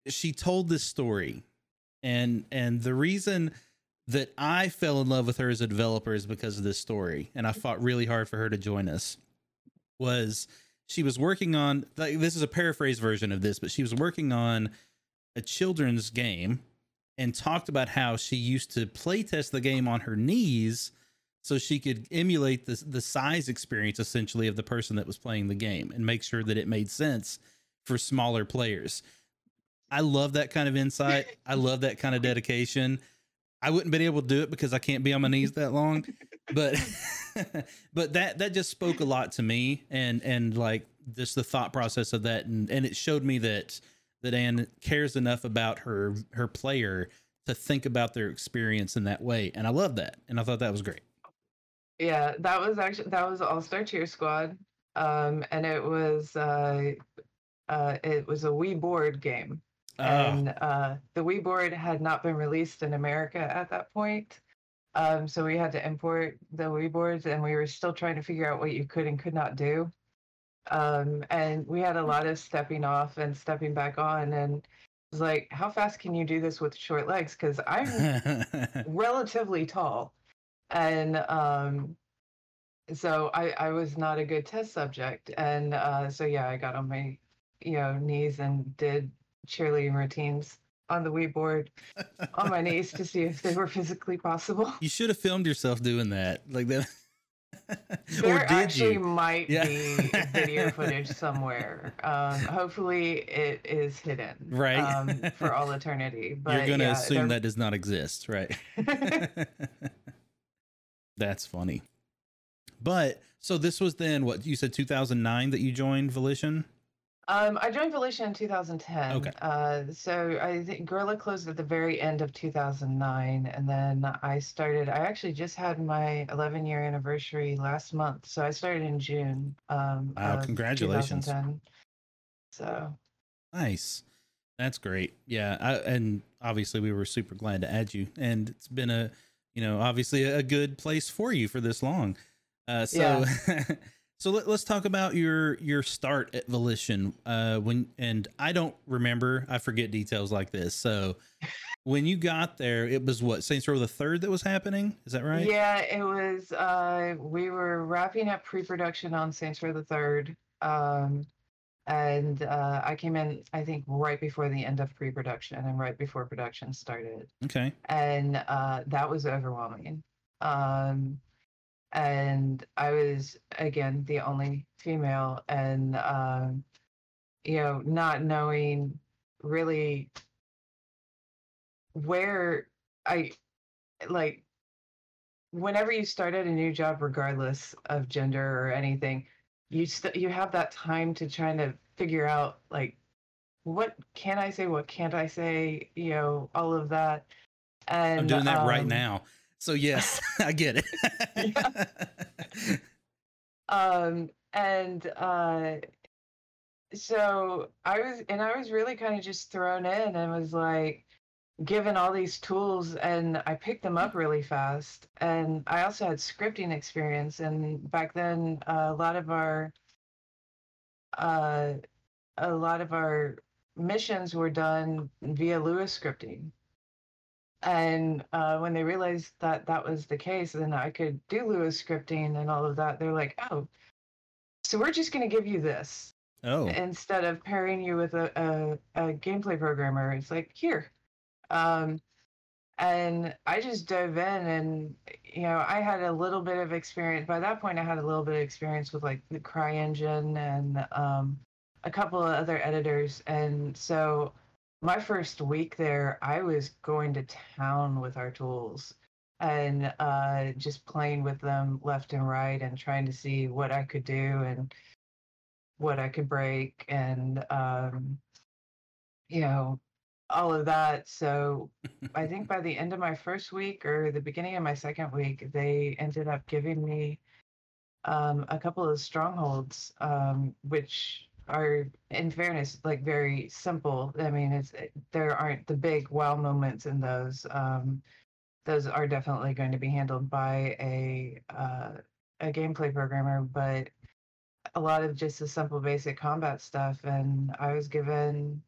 she told this story, and and the reason that I fell in love with her as a developer is because of this story, and I fought really hard for her to join us. Was she was working on like this is a paraphrase version of this, but she was working on a children's game and talked about how she used to play test the game on her knees so she could emulate the the size experience essentially of the person that was playing the game and make sure that it made sense for smaller players. I love that kind of insight. I love that kind of dedication. I wouldn't been able to do it because I can't be on my knees that long, but but that that just spoke a lot to me and and like just the thought process of that. And and it showed me that that Anne cares enough about her her player to think about their experience in that way. And I love that. And I thought that was great. Yeah, that was actually that was All Star Cheer Squad, um, and it was uh, uh, it was a Wii board game, Ah, and uh, the Wii board had not been released in America at that point. Um, so we had to import the Wii boards, and we were still trying to figure out what you could and could not do. Um, and we had a lot of stepping off and stepping back on, and it was like, how fast can you do this with short legs? Because I'm relatively tall and um so i i was not a good test subject and uh so yeah i got on my you know knees and did cheerleading routines on the Wii board on my knees to see if they were physically possible you should have filmed yourself doing that like that. there or did actually you? might Yeah. be video footage somewhere um hopefully it is hidden Right. um for all eternity but You're going to yeah, assume there- that does not exist, right? That's funny. But so this was then what you said 2009 that you joined Volition? Um, I joined Volition in 2010. Okay. Uh, so I think Gorilla closed at the very end of 2009, and then I started. I actually just had my 11 year anniversary last month, so I started in June. Um, Wow, congratulations. 2010. So Nice. That's great. Yeah, I, and obviously we were super glad to add you, and it's been a, you know, obviously a good place for you for this long. Uh, so, so let, us talk about your your start at Volition. Uh, when and I don't remember, I forget details like this. So, when you got there, it was what Saints Row the Third that was happening. Is that right? Yeah, it was. Uh, we were wrapping up pre-production on Saints Row the Third, um, and uh, I came in. I think right before the end of pre-production and right before production started, Okay. and uh, that was overwhelming. Um, and I was again the only female, and um, you know, not knowing really where I like whenever you start at a new job regardless of gender or anything you st- you have that time to try to figure out like what can i say what can't i say you know all of that and I'm doing that right um, now. So yes, I get it. um and uh so i was and i was really kind of just thrown in and was like given all these tools and i picked them up really fast. And i also had scripting experience and back then uh, a lot of our uh a lot of our missions were done via Lua scripting and uh, when they realized that that was the case then i could do Lua scripting and all of that they're like oh so we're just going to give you this oh, instead of pairing you with a, a, a gameplay programmer. It's like here. Um, and i just dove in and you know i had a little bit of experience by that point i had a little bit of experience with like the CryEngine and um, a couple of other editors. And so my first week there i was going to town with our tools and uh, just playing with them left and right and trying to see what i could do and what I could break and um, you know all of that. So I think by the end of my first week or the beginning of my second week, they ended up giving me um, a couple of strongholds, um, which are, in fairness, like very simple. I mean, it's there aren't the big wow moments in those. Um, those are definitely going to be handled by a uh, a gameplay programmer, but a lot of just the simple basic combat stuff and i was given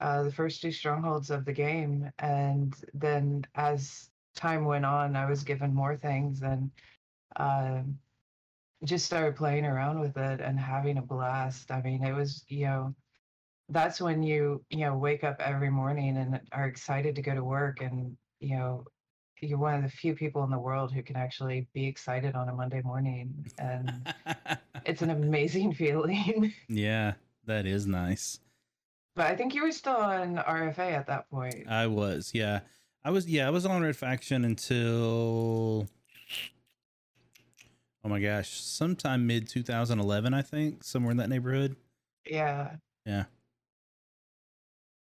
uh, the first two strongholds of the game and then as time went on i was given more things and um, just started playing around with it and having a blast i mean it was you know that's when you you know wake up every morning and are excited to go to work and you know you're one of the few people in the world who can actually be excited on a monday morning and it's an amazing feeling. yeah, that is nice. but I think you were still on RFA at that point. I was, yeah. I was, yeah, I was on Red Faction until, oh my gosh, sometime mid 2011, I think, somewhere in that neighborhood. yeah. Yeah.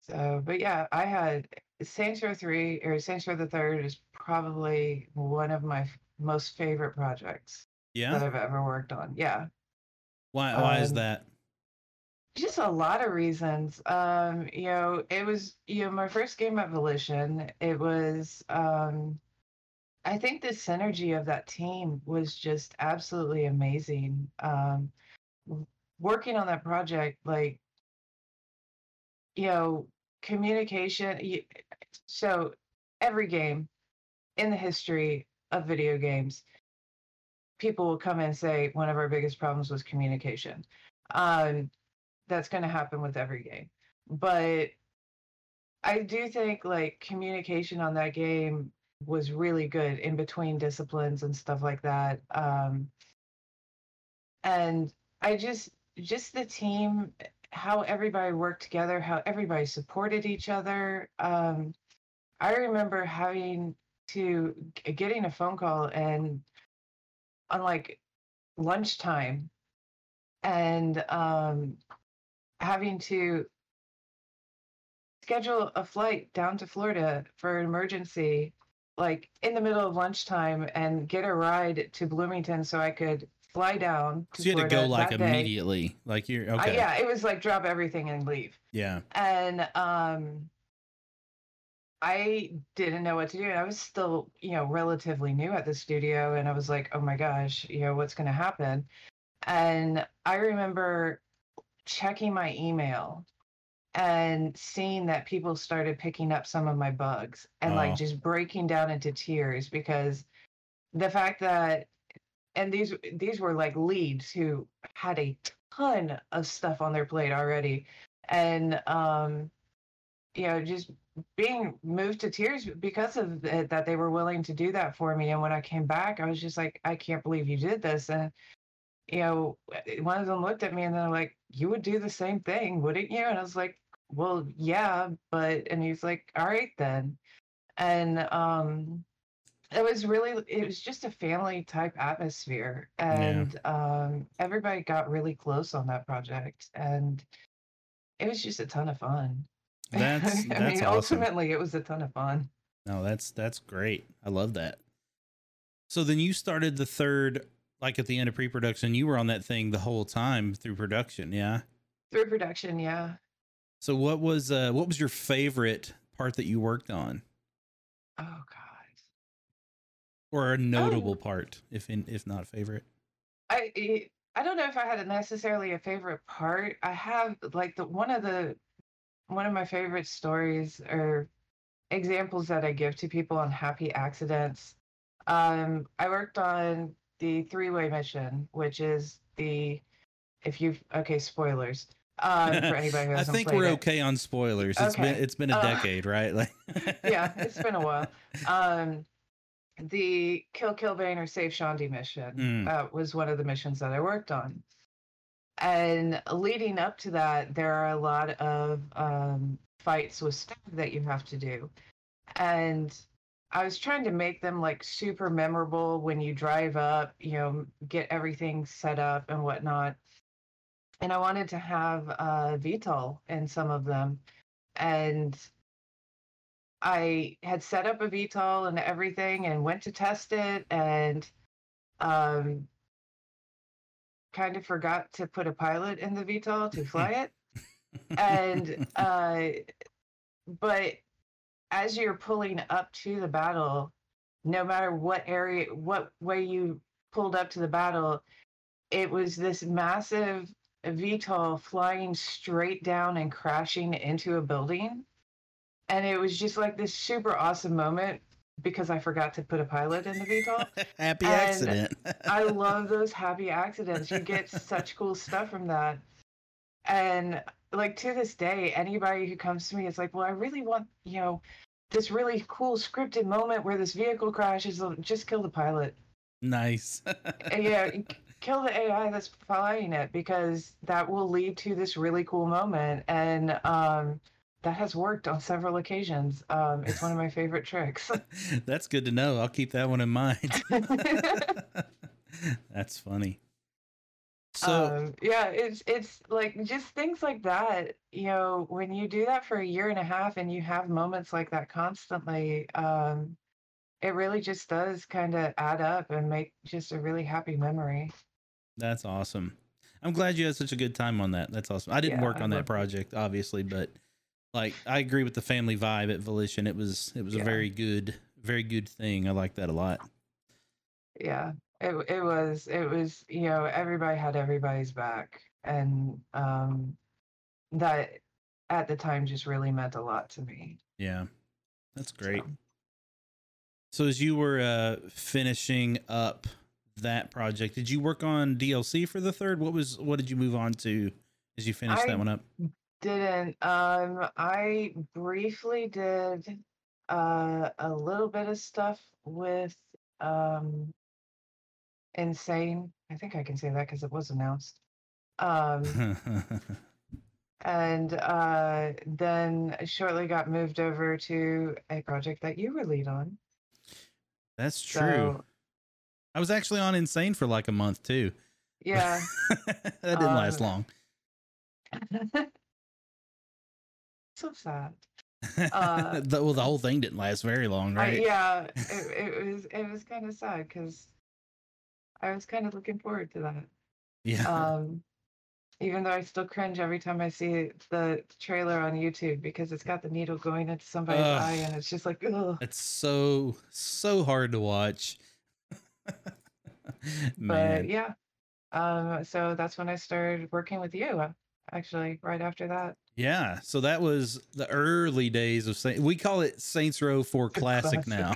So, but yeah, I had Saints Row 3 or Saints Row the Third is probably one of my f- most favorite projects that I've ever worked on. Yeah. Why, why is Um, that? just a lot of reasons um you know it was you know my first game at volition it was um i think the synergy of that team was just absolutely amazing um working on that project like you know communication so every game in the history of video games people will come and say one of our biggest problems was communication um that's going to happen with every game. But I do think like communication on that game was really good in between disciplines and stuff like that. Um, and I just, just the team, how everybody worked together, how everybody supported each other. Um, I remember having to getting a phone call and on like lunchtime and um having to schedule a flight down to Florida for an emergency, like in the middle of lunchtime, and get a ride to Bloomington so I could fly down. To So you had to go like that day. immediately. Like you're okay. yeah, it was like drop everything and leave. yeah. And um, I didn't know what to do. And I was still, you know, relatively new at the studio. And I was like, oh my gosh, you know, what's going to happen? And I remember checking my email and seeing that people started picking up some of my bugs and Oh. like just breaking down into tears because the fact that and these these were like leads who had a ton of stuff on their plate already. And um you know just being moved to tears because of it, that they were willing to do that for me. And when i came back i was just like i can't believe you did this. And you know one of them looked at me and they're like you would do the same thing wouldn't you? And i was like well yeah but and he's like all right then and um it was really it was just a family type atmosphere and um everybody got really close on that project and it was just a ton of fun That's i that's mean awesome. ultimately it was a ton of fun No, that's that's great. I love that. So then you started the third, like at the end of pre-production. You were on that thing the whole time through production, yeah. through production yeah So what was uh what was your favorite part that you worked on, oh god or a notable Oh. part, if in if not favorite? I I don't know if I had necessarily a favorite part. I have like the one of the one of my favorite stories or examples that I give to people on happy accidents. Um, I worked on the three-way mission, which is the if you've okay spoilers um, for anybody who I think we're it. okay on spoilers. It's been it's been a Uh, decade, right? Like yeah, it's been a while. Um, the Kill Killbane or Save Shaundi mission Mm. uh, was one of the missions that I worked on. And leading up to that, there are a lot of um, fights with staff that you have to do. And I was trying to make them like super memorable when you drive up, you know, get everything set up and whatnot. And I wanted to have uh, VTOL in some of them. And I had set up a VTOL and everything and went to test it and um, kind of forgot to put a pilot in the VTOL to fly it. and uh, but as you're pulling up to the battle, no matter what area, what way you pulled up to the battle, it was this massive VTOL flying straight down and crashing into a building. And it was just like this super awesome moment because I forgot to put a pilot in the VTOL. happy And accident. I love those happy accidents. You get such cool stuff from that. And like to this day, anybody who comes to me is like, well, I really want, you know, this really cool scripted moment where this vehicle crashes. Just kill the pilot. nice. Yeah, kill the AI that's flying it because that will lead to this really cool moment. And um, that has worked on several occasions. Um, it's one of my favorite tricks. That's good to know. I'll keep that one in mind. That's funny. So um, yeah, it's it's like just things like that. You know, when you do that for a year and a half and you have moments like that constantly, um, it really just does kind of add up and make just a really happy memory. That's awesome. I'm glad you had such a good time on that. That's awesome. I didn't Yeah, work on that project, obviously, but like I agree with the family vibe at Volition. It was it was a very good, very good thing. I like that a lot. Yeah, it it was it was you know everybody had everybody's back, and um, that at the time just really meant a lot to me. Yeah. That's great. So, So as you were uh finishing up that project, did you work on DLC for the third? What was what did you move on to as you finished I- that one up? didn't um i briefly did uh a little bit of stuff with um insane i think i can say that because it was announced um and uh then shortly got moved over to a project that you were lead on That's true. so I was actually on Insane for like a month too. yeah that didn't last Um, long. so sad. Uh, the, well, the whole thing didn't last very long, I, right? yeah, it, it was it was kind of sad because I was kind of looking forward to that. yeah. Um, even though I still cringe every time I see the trailer on YouTube because it's got the needle going into somebody's eye and it's just like, ugh. It's so so hard to watch. Man, But yeah, um, so that's when I started working with you. uh, Actually, right after that. yeah. So that was the early days of Saint. We call it Saints Row Four Classic, now.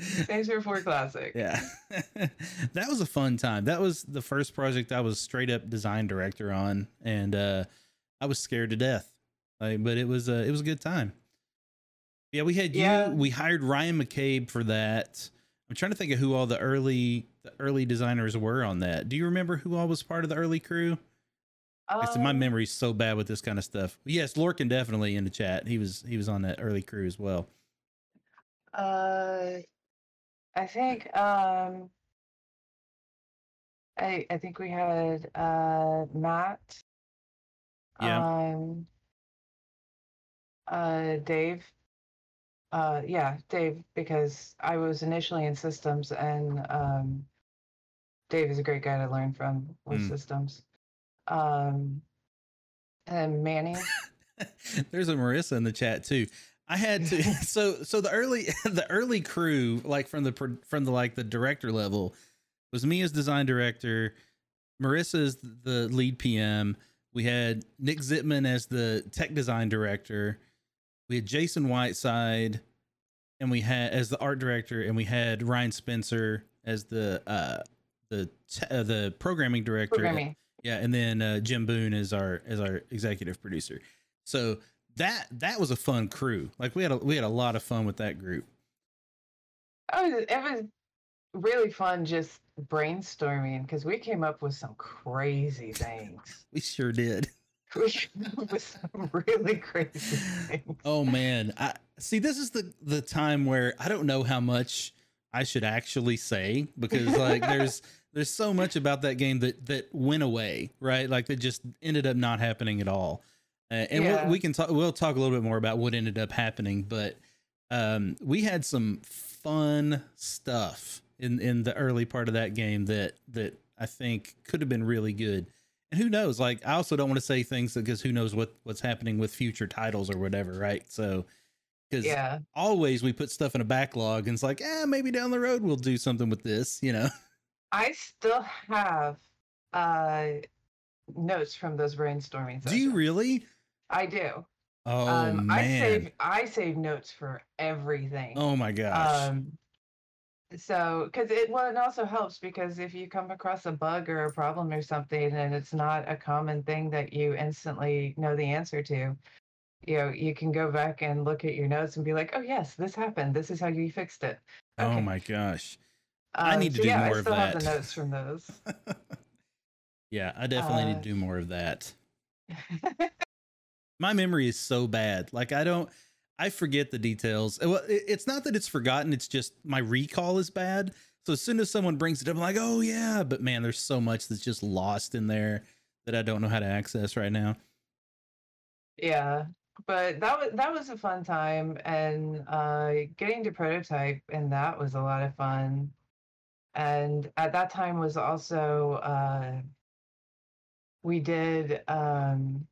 Saints Row 4 Classic. yeah, that was a fun time. That was the first project I was straight up design director on, and uh, I was scared to death. Like, but it was uh, it was a good time. Yeah, we had Yeah. you. We hired Ryan McCabe for that. I'm trying to think of who all the early the early designers were on that. Do you remember who all was part of the early crew? I said my Um, memory's so bad with this kind of stuff. Yes, Lorcan definitely in the chat. He was he was on that early crew as well. Uh, I think um, I I think we had uh Matt. Yeah. Um. Uh, Dave. Uh, yeah, Dave, because I was initially in systems, and um, Dave is a great guy to learn from with Mm. systems. Um, and Manny. There's a Marissa in the chat too. I had to so so the early the early crew like from the from the like the director level was me as design director, Marissa as the lead PM. We had Nick Zitman as the tech design director. We had Jason Whiteside, and we had as the art director, and we had Ryan Spencer as the uh the te- uh, the programming director. Programming. Yeah, and then uh, Jim Boone is our as our executive producer. So that that was a fun crew. Like we had a, we had a lot of fun with that group. Oh, it was really fun just brainstorming because we came up with some crazy things. We sure did. We came up with some really crazy things. Oh man, I see. This is the the time where I don't know how much I should actually say because like there's there's so much about that game that that went away, right? Like that just ended up not happening at all. Uh, and Yeah. we'll, we can talk. We'll talk a little bit more about what ended up happening, but um, we had some fun stuff in in the early part of that game that that I think could have been really good. And who knows? Like, I also don't want to say things because who knows what what's happening with future titles or whatever, right? So, because Yeah. always we put stuff in a backlog and it's like, eh, maybe down the road we'll do something with this, you know? I still have uh notes from those brainstorming Do you really? I do. Oh um I save I save notes for everything. oh my gosh! Um, so, because it well, it also helps because if you come across a bug or a problem or something, and it's not a common thing that you instantly know the answer to, you know, you can go back and look at your notes and be like, "Oh yes, this happened. This is how you fixed it." oh my gosh! I need to so do yeah, more I of still have the notes from those. yeah, I definitely need Uh, to do more of that. My memory is so bad. Like I don't, I forget the details. Well, it's not that it's forgotten. It's just my recall is bad. So as soon as someone brings it up, I'm like, oh yeah. But man, there's so much that's just lost in there that I don't know how to access right now. yeah, but that was that was a fun time, and uh, getting to prototype and that was a lot of fun. And at that time was also uh, we did um,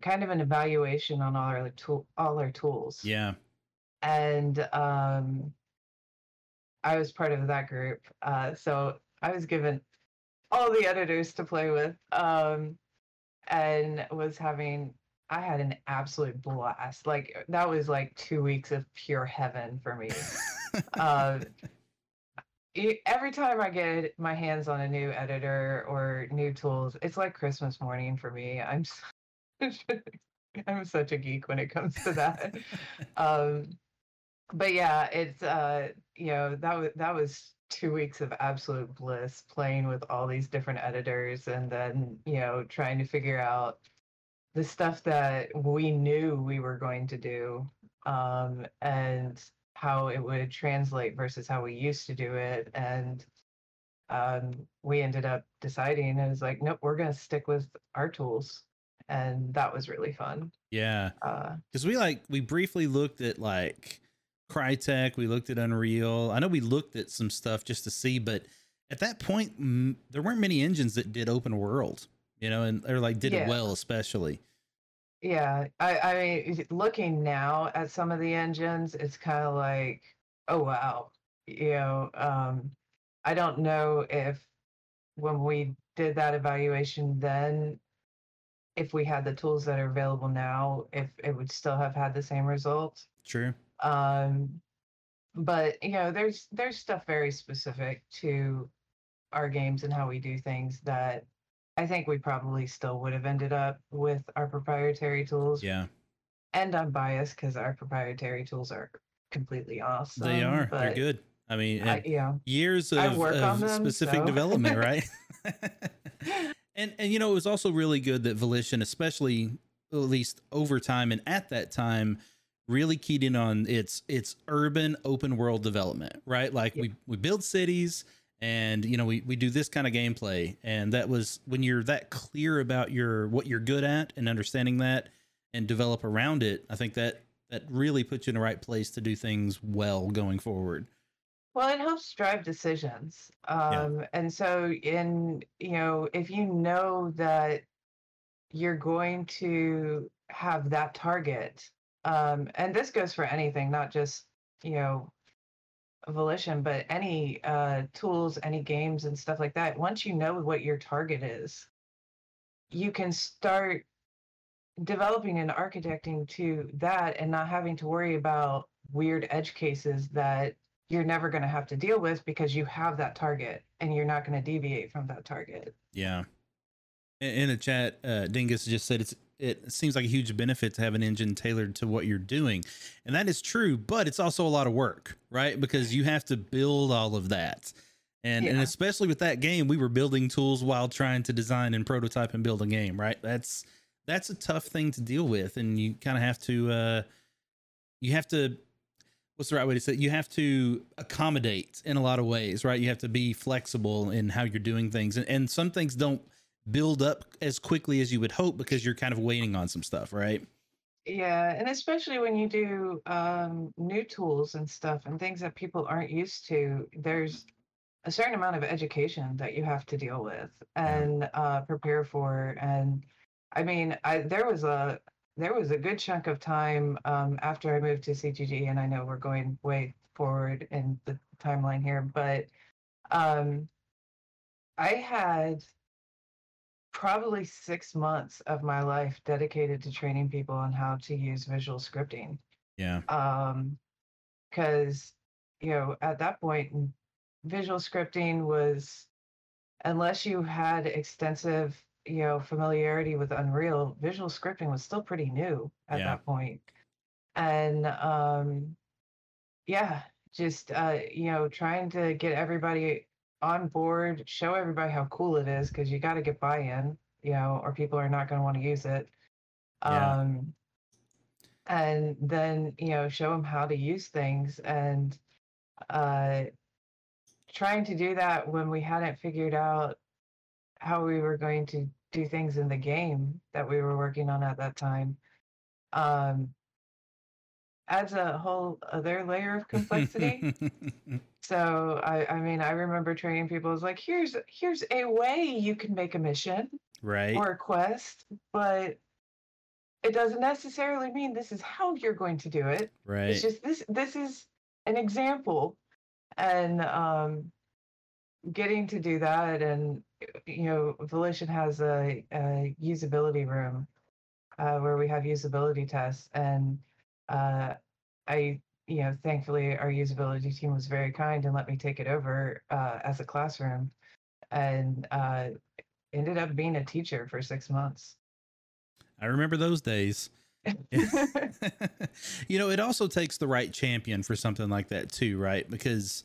kind of an evaluation on all our tool all our tools. Yeah. and um, I was part of that group. Uh, so I was given all the editors to play with, um, and was having. I had an absolute blast. Like that was like two weeks of pure heaven for me. uh, every time I get my hands on a new editor or new tools, it's like Christmas morning for me. I'm such, I'm such a geek when it comes to that. um, but yeah, it's uh, you know that was that was two weeks of absolute bliss playing with all these different editors, and then you know trying to figure out the stuff that we knew we were going to do, um, and how it would translate versus how we used to do it, and um, we ended up deciding it was like, nope, we're going to stick with our tools. And that was really fun. Yeah. Uh, Because we like, we briefly looked at like Crytek, we looked at Unreal. I know we looked at some stuff just to see, but at that point, m- there weren't many engines that did open world, you know, and or like did it well, especially. yeah. I, I mean, looking now at some of the engines, it's kind of like, oh, wow. You know, um, I don't know if when we did that evaluation then, if we had the tools that are available now, if it would still have had the same results. True. um but you know there's there's stuff very specific to our games and how we do things that i think we probably still would have ended up with our proprietary tools Yeah. and i'm biased because our proprietary tools are completely awesome they are. They're good. I mean, I, know years of, of them, specific so. development, right? and and you know, it was also really good that Volition, especially at least over time and at that time, really keyed in on its its urban open world development, right? Like Yeah. we we build cities and you know we, we do this kind of gameplay and that was when you're that clear about your what you're good at and understanding that and develop around it i think that that really puts you in the right place to do things well going forward Well, it helps drive decisions. Um, And so, in, you know, if you know that you're going to have that target, um, and this goes for anything, not just, you know, volition, but any uh, tools, any games, and stuff like that. Once you know what your target is, you can start developing and architecting to that and not having to worry about weird edge cases that you're never going to have to deal with because you have that target and you're not going to deviate from that target. Yeah. In, the chat, uh, Dingus just said it's it seems like a huge benefit to have an engine tailored to what you're doing, and that is true. But it's also a lot of work, right? Because you have to build all of that, and and especially with that game, we were building tools while trying to design and prototype and build a game, right? That's that's a tough thing to deal with, and you kind of have to uh, you have to what's the right way to say it? you have to accommodate in a lot of ways right you have to be flexible in how you're doing things and, and some things don't build up as quickly as you would hope because you're kind of waiting on some stuff right Yeah, and especially when you do um, new tools and stuff and things that people aren't used to, there's a certain amount of education that you have to deal with and uh, prepare for. And I mean, I there was a there was a good chunk of time um, after I moved to CGG, and I know we're going way forward in the timeline here, but um, I had probably six months of my life dedicated to training people on how to use visual scripting. yeah Um, because you know at that point, visual scripting was, unless you had extensive you know familiarity with Unreal, visual scripting was still pretty new at Yeah. that point. And um, yeah, just uh, you know trying to get everybody on board, show everybody how cool it is, because you got to get buy-in, you know, or people are not going to want to use it. Yeah. Um, and then you know show them how to use things and uh, trying to do that when we hadn't figured out how we were going to do things in the game that we were working on at that time um, adds a whole other layer of complexity. So I, I mean, I remember training people. It's like, here's here's a way you can make a mission right or a quest, but it doesn't necessarily mean this is how you're going to do it. right It's just this this is an example, and um, getting to do that, and you know, Volition has a, a usability room uh, where we have usability tests, and uh, I you know, thankfully our usability team was very kind and let me take it over uh, as a classroom, and uh, ended up being a teacher for six months. i remember those days you know, it also takes the right champion for something like that too, right? Because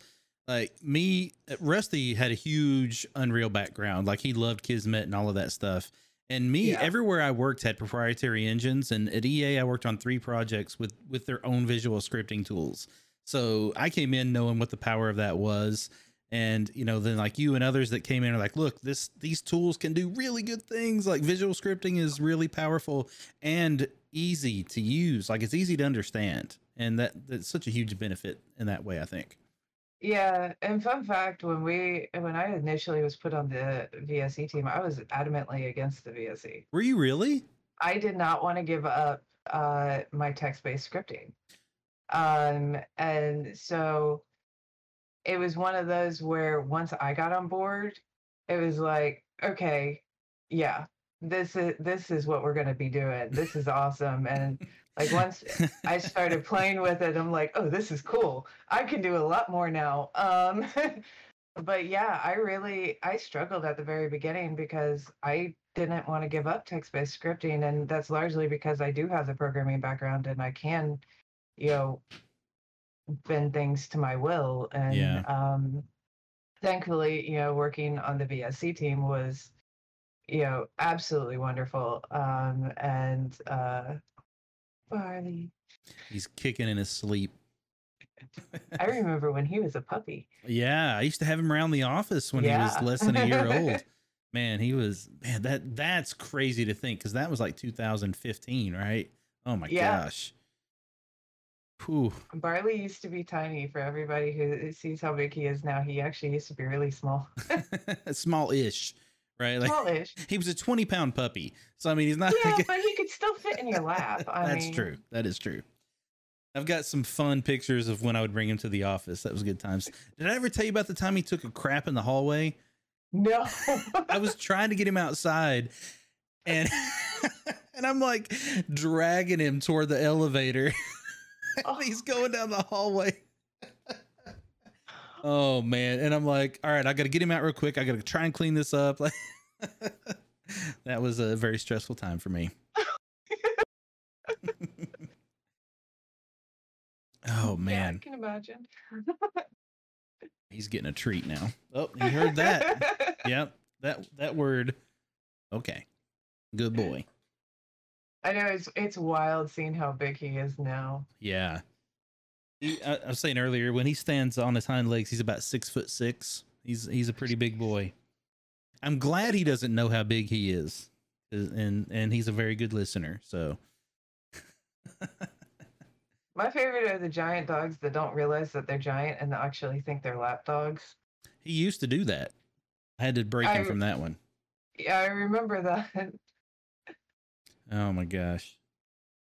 like me, Rusty had a huge Unreal background. Like he loved Kismet and all of that stuff. And me, Yeah. everywhere I worked had proprietary engines. And at EA, I worked on three projects with with their own visual scripting tools. So I came in knowing what the power of that was. and you know then like you and others that came in are like look this these tools can do really good things like visual scripting is really powerful and easy to use like it's easy to understand and that that's such a huge benefit in that way i think Yeah, and fun fact, when we when I initially was put on the VSE team, I was adamantly against the VSE. were you really I did not want to give up uh, my text-based scripting. Um, and so it was one of those where once I got on board, it was like, okay, yeah, this is this is what we're gonna be doing. This is awesome. And like once I started playing with it, I'm like, oh, this is cool. I can do a lot more now. Um, but yeah, I really I struggled at the very beginning because I didn't want to give up text-based scripting, and that's largely because I do have the programming background and I can, you know, bend things to my will. And Yeah. um, thankfully, you know, working on the VSC team was, you know, absolutely wonderful. Um, and uh, Barley. he's kicking in his sleep I remember when he was a puppy. yeah i used to have him around the office when he was less than a year old man he was man that that's crazy to think because that was like 2015 right oh my Yeah. gosh Whew. Barley used to be tiny for everybody who sees how big he is now. He actually used to be really small. small-ish right like Smallish. he was a 20 pound puppy so i mean he's not Yeah, but he could still fit in your lap. I that's mean, true that is true i've got some fun pictures of when i would bring him to the office that was good times did i ever tell you about the time he took a crap in the hallway No. I was trying to get him outside and and I'm like dragging him toward the elevator. Oh. He's going down the hallway. Oh man. And I'm like, all right, I gotta get him out real quick. I gotta try and clean this up. Like that was a very stressful time for me. oh man Yeah, I can imagine. He's getting a treat now. Oh, you heard that. yep. That that word. Okay. Good boy. I know it's it's wild seeing how big he is now. Yeah. He, I, I was saying earlier when he stands on his hind legs, he's about six foot six. He's he's a pretty big boy. I'm glad he doesn't know how big he is, and and he's a very good listener. So My favorite are the giant dogs that don't realize that they're giant and actually think they're lap dogs. he used to do that. I had to break him from that one. Yeah, I remember that. Oh my gosh,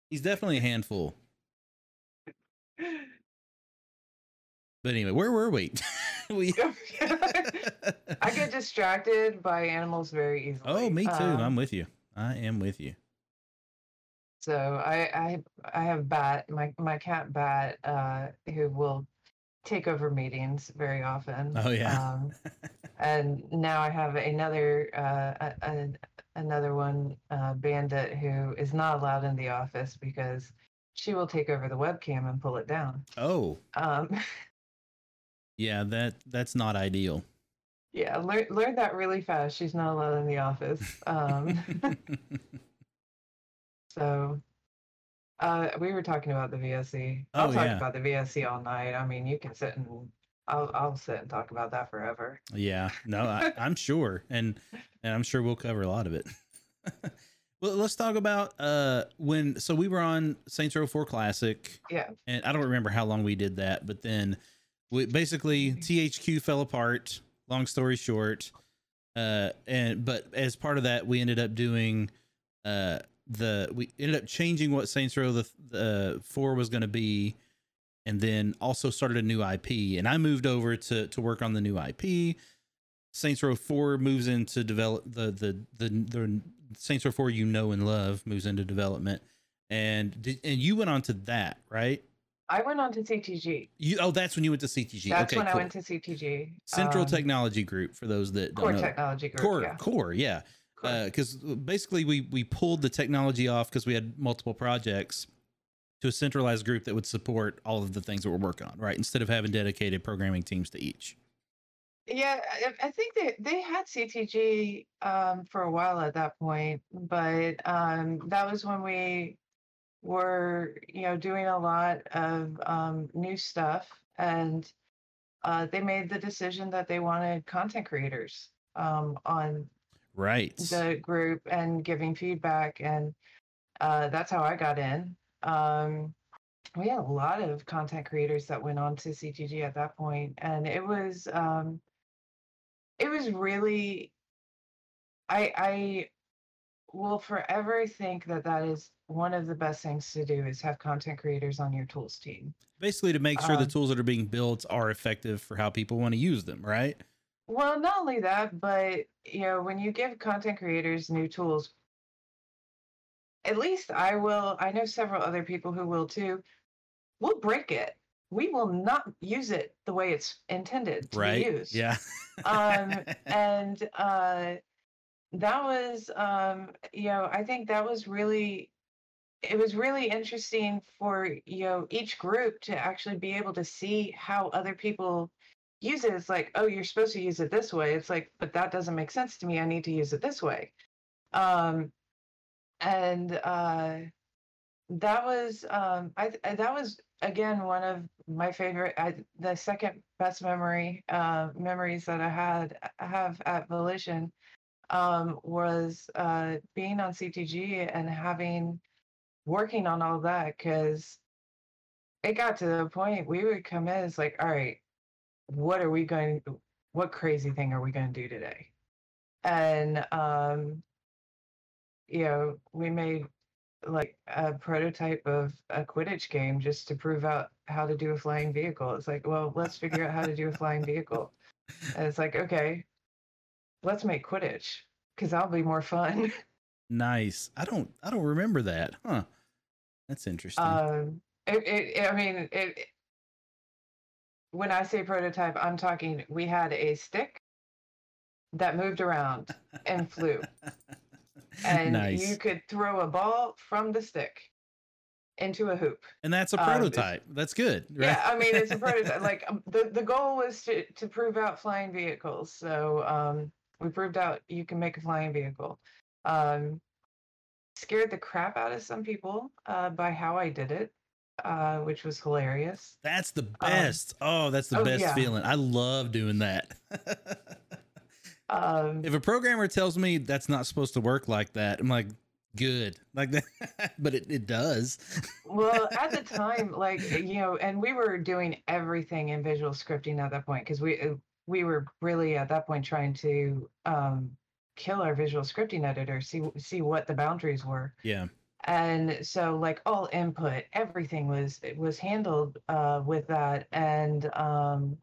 he's definitely a handful. But anyway, where were we? we I get distracted by animals very easily. oh, me too. Um, I'm with you. I am with you. So I I I have Bat, my my cat Bat, uh, who will take over meetings very often. Oh yeah. Um, and now I have another uh, a, a, another one uh, Bandit who is not allowed in the office because she will take over the webcam and pull it down. oh Um, yeah, that that's not ideal. yeah, learn learned that really fast. She's not allowed in the office. Um, so uh, we were talking about the VSC. I'll Oh, talk yeah. about the VSC all night. I mean, you can sit and I'll I'll sit and talk about that forever. Yeah, no, I, I'm sure, and and I'm sure we'll cover a lot of it. well, let's talk about uh when. So we were on Saints Row Four Classic, Yeah. and I don't remember how long we did that, but then we basically THQ fell apart. Long story short, uh, and but as part of that, we ended up doing uh the we ended up changing what Saints Row the the four was going to be, and then also started a new IP. And I moved over to to work on the new IP. Saints Row Four moves into develop the the the the Saints Row Four you know and love moves into development, and and you went on to that right? I went on to CTG. You oh that's when you went to CTG. That's okay, when cool. I went to CTG. Central um, Technology Group for those that don't Core know. Technology Group. Core, yeah. core, yeah. Because basically we we pulled the technology off because we had multiple projects to a centralized group that would support all of the things that we're working on, right? Instead of having dedicated programming teams to each. Yeah, I, I think they they had CTG um, for a while at that point, but um, that was when we were, you know, doing a lot of um, new stuff, and uh, they made the decision that they wanted content creators um, on Right. the group and giving feedback and uh, that's how i got in um, we had a lot of content creators that went on to ctg at that point and it was um, it was really i i will forever think that that is one of the best things to do is have content creators on your tools team Basically, to make sure the um, tools that are being built are effective for how people want to use them, right? Well, not only that, but you know, when you give content creators new tools, at least I will, I know several other people who will too. We'll break it. We will not use it the way it's intended to right. be used. Yeah. um, and uh, that was, um, you know, I think that was really, it was really interesting for you know each group to actually be able to see how other people use it. It's like, oh, you're supposed to use it this way. It's like, but that doesn't make sense to me. I need to use it this way. Um, and uh, that was um, I, th- that was again one of my favorite. I, the second best memory uh, memories that I had I have at Volition um, was uh, being on CTG and having working on all that because it got to the point we would come in. It's like, all right, what are we going? What crazy thing are we going to do today? And um, you know, we made like a prototype of a Quidditch game just to prove out how to do a flying vehicle. It's like, well, let's figure out how to do a flying vehicle. And it's like, okay, let's make Quidditch because that'll be more fun. nice. I don't. I don't remember that. Huh. That's interesting. um, it, it, I mean, it, When I say prototype, I'm talking. We had a stick that moved around and flew, and nice. you could throw a ball from the stick into a hoop. and that's a um, prototype. that's good. Right? Yeah, I mean, it's a prototype. like um, the the goal was to to prove out flying vehicles. So um, we proved out you can make a flying vehicle. Um, scared the crap out of some people uh, by how I did it, uh, which was hilarious. That's the best. oh, that's the oh, best yeah. feeling. I love doing that. Um, if a programmer tells me that's not supposed to work like that, I'm like, good. Like that, but it, it does. well, at the time, like you know, and we were doing everything in visual scripting at that point because we uh, we were really at that point trying to um, kill our visual scripting editor, see see what the boundaries were. Yeah. and so like all input everything was it was handled uh with that and um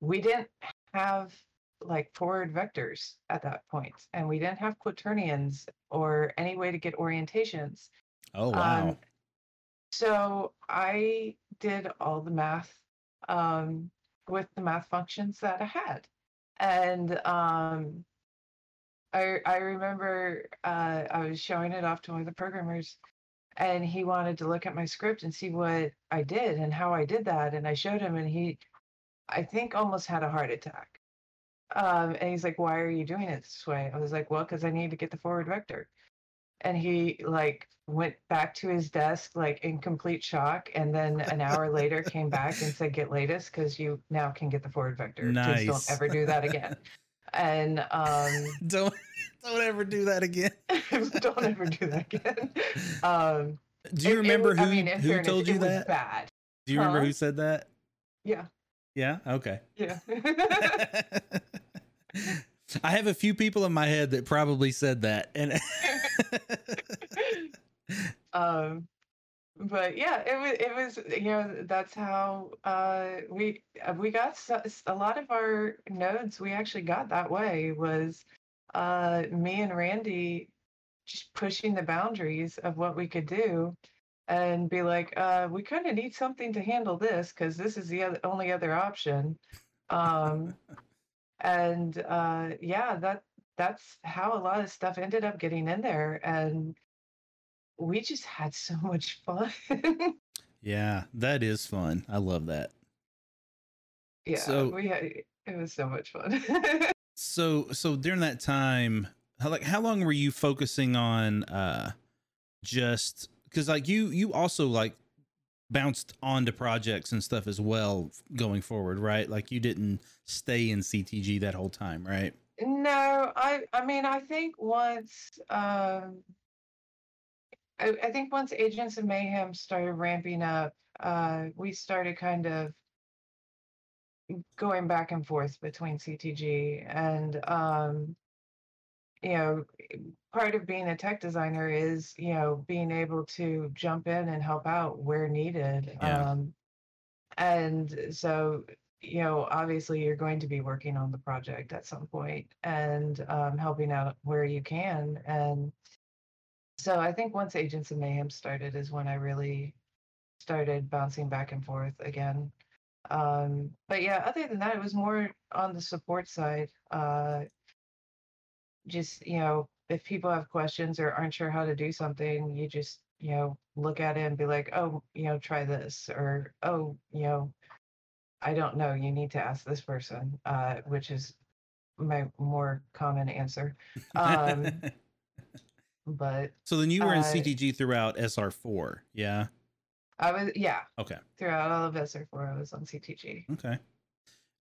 we didn't have like forward vectors at that point and we didn't have quaternions or any way to get orientations Oh wow. um, so i did all the math um with the math functions that i had and um I I remember uh, I was showing it off to one of the programmers, and he wanted to look at my script and see what I did and how I did that. And I showed him, and he, I think, almost had a heart attack. Um, and he's like, "Why are you doing it this way?" I was like, "Well, because I need to get the forward vector." And he like went back to his desk like in complete shock, and then an hour later came back and said, "Get latest because you now can get the forward vector. Please Nice. don't ever do that again." and um don't don't ever do that again. don't ever do that again. Um, Do you it remember was- who I mean, who fairness, told you that? Bad. Do you remember who said that? Yeah, Yeah. Okay. yeah. I have a few people in my head that probably said that, and um, but yeah, it was. It was. You know, that's how uh, we uh, we got so, a lot of our nodes. We actually got that way was uh, me and Randy just pushing the boundaries of what we could do. And be like, uh, we kind of need something to handle this because this is the other, only other option. Um, and uh yeah that that's how a lot of stuff ended up getting in there and we just had so much fun yeah, that is fun. I love that. yeah So- we had it was so much fun So so during that time, how like how long were you focusing on uh just because like you you also like bounced onto projects and stuff as well going forward, right? Like you didn't stay in CTG that whole time, right? No, I I mean I think once um I, I think once Agents of Mayhem started ramping up, uh we started kind of going back and forth between CTG and um you know part of being a tech designer is you know being able to jump in and help out where needed Yeah. um and so you know obviously you're going to be working on the project at some point and um, helping out where you can and so i think once agents of mayhem started is when i really started bouncing back and forth again. Um but yeah other than that it was more on the support side uh just you know if people have questions or aren't sure how to do something you just you know look at it and be like oh you know try this or oh you know i don't know you need to ask this person uh which is my more common answer um but so then you were in uh, CTG throughout SR4, yeah? i was yeah Okay. throughout all of sr4 i was on ctg Okay.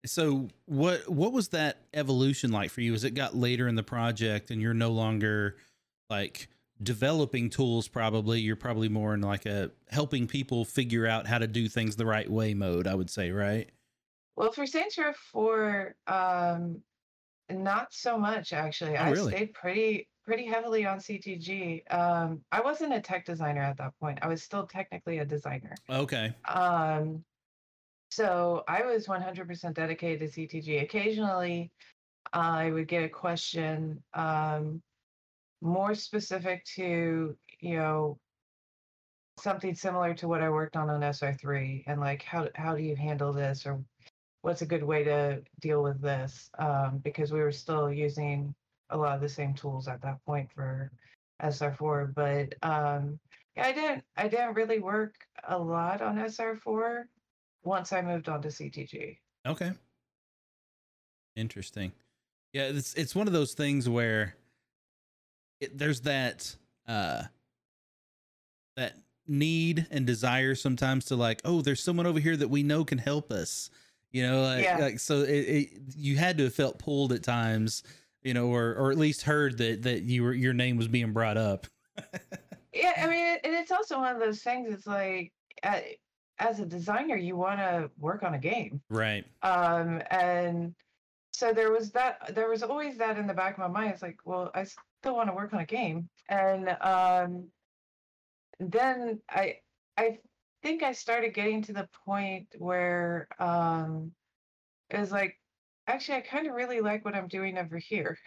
So what what was that evolution like for you as it got later in the project and you're no longer like developing tools probably you're probably more in like a helping people figure out how to do things the right way mode I would say right Well, for Saints Row 4, um, not so much actually. Oh, I really? stayed pretty pretty heavily on CTG. Um, I wasn't a tech designer at that point. I was still technically a designer. okay Um, so I was 100% dedicated to CTG. Occasionally, I would get a question um, more specific to, you know, something similar to what I worked on on SR3 and like how how do you handle this or what's a good way to deal with this? Um, because we were still using a lot of the same tools at that point for SR4 but um, yeah, I didn't I didn't really work a lot on SR4 once I moved on to CTG. okay. Interesting. Yeah it's it's one of those things where it, there's that uh that need and desire sometimes to like oh there's someone over here that we know can help us you know like, Yeah. like so it, it you had to have felt pulled at times you know or or at least heard that that you were your name was being brought up Yeah, I mean, and it's also one of those things. It's like, uh, as a designer, you want to work on a game, right um, and so there was that. There was always that in the back of my mind. It's like, well, I still want to work on a game, and um, then I, I think I started getting to the point where um, it was like, actually, I kind of really like what I'm doing over here.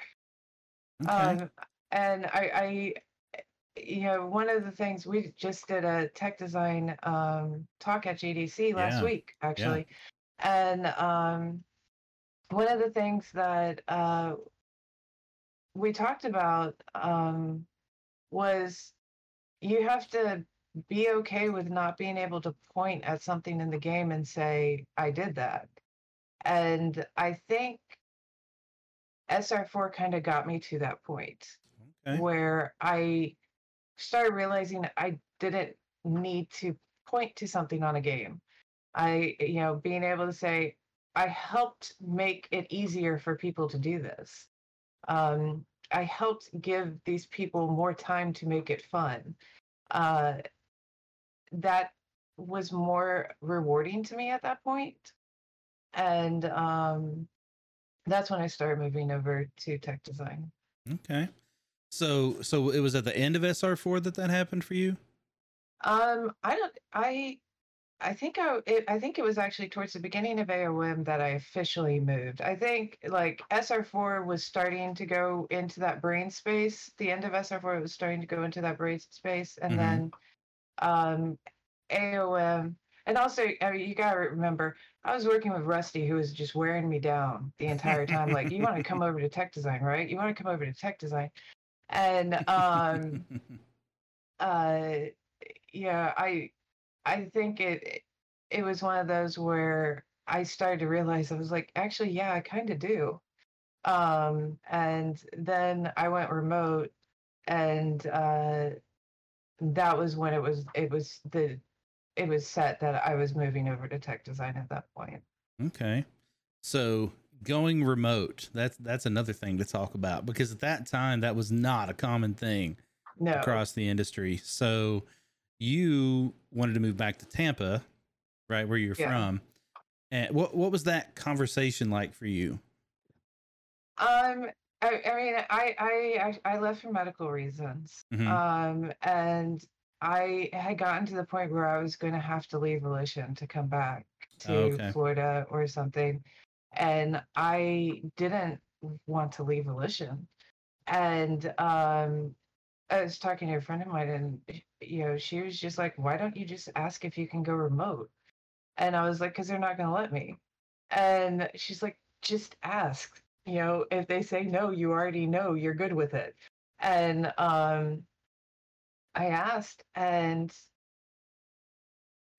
okay. Um, and I, I, you know, one of the things we just did a tech design um, talk at GDC last Yeah, week, actually, and um, one of the things that uh, we talked about um, was you have to be okay with not being able to point at something in the game and say, "I did that," and I think SR4 kind of got me to that point okay where I started realizing I didn't need to point to something on a game. I, you know, being able to say, I helped make it easier for people to do this. Um, I helped give these people more time to make it fun. Uh, that was more rewarding to me at that point. And um, that's when I started moving over to tech design. okay so so it was at the end of sr4 that that happened for you Um, I don't. I, I think I. It, I think it was actually towards the beginning of AOM that I officially moved. I think like SR4 was starting to go into that brain space. The end of SR4 was starting to go into that brain space, and Mhm. then, um, AOM. And also, I mean, you gotta remember, I was working with Rusty, who was just wearing me down the entire time. like, you want to come over to tech design, right? You want to come over to tech design, and um, uh yeah i i think it it was one of those where i started to realize i was like actually yeah i kind of do um and then i went remote and uh that was when it was it was the it was set that I was moving over to tech design at that point. Okay. So going remote, that's that's another thing to talk about because at that time that was not a common thing No, across the industry. So you wanted to move back to Tampa, right where you're Yeah. from. And what what was that conversation like for you? um, I, I mean, I, I I left for medical reasons. Mhm. Um, and I had gotten to the point where I was going to have to leave Volition to come back to Oh, okay. Florida or something, and I didn't want to leave Volition. And um, I was talking to a friend of mine, and you know, she was just like, "Why don't you just ask if you can go remote?" And I was like, "Cause they're not going to let me." And she's like, "Just ask." You know, if they say no, you already know you're good with it. And um, I asked, and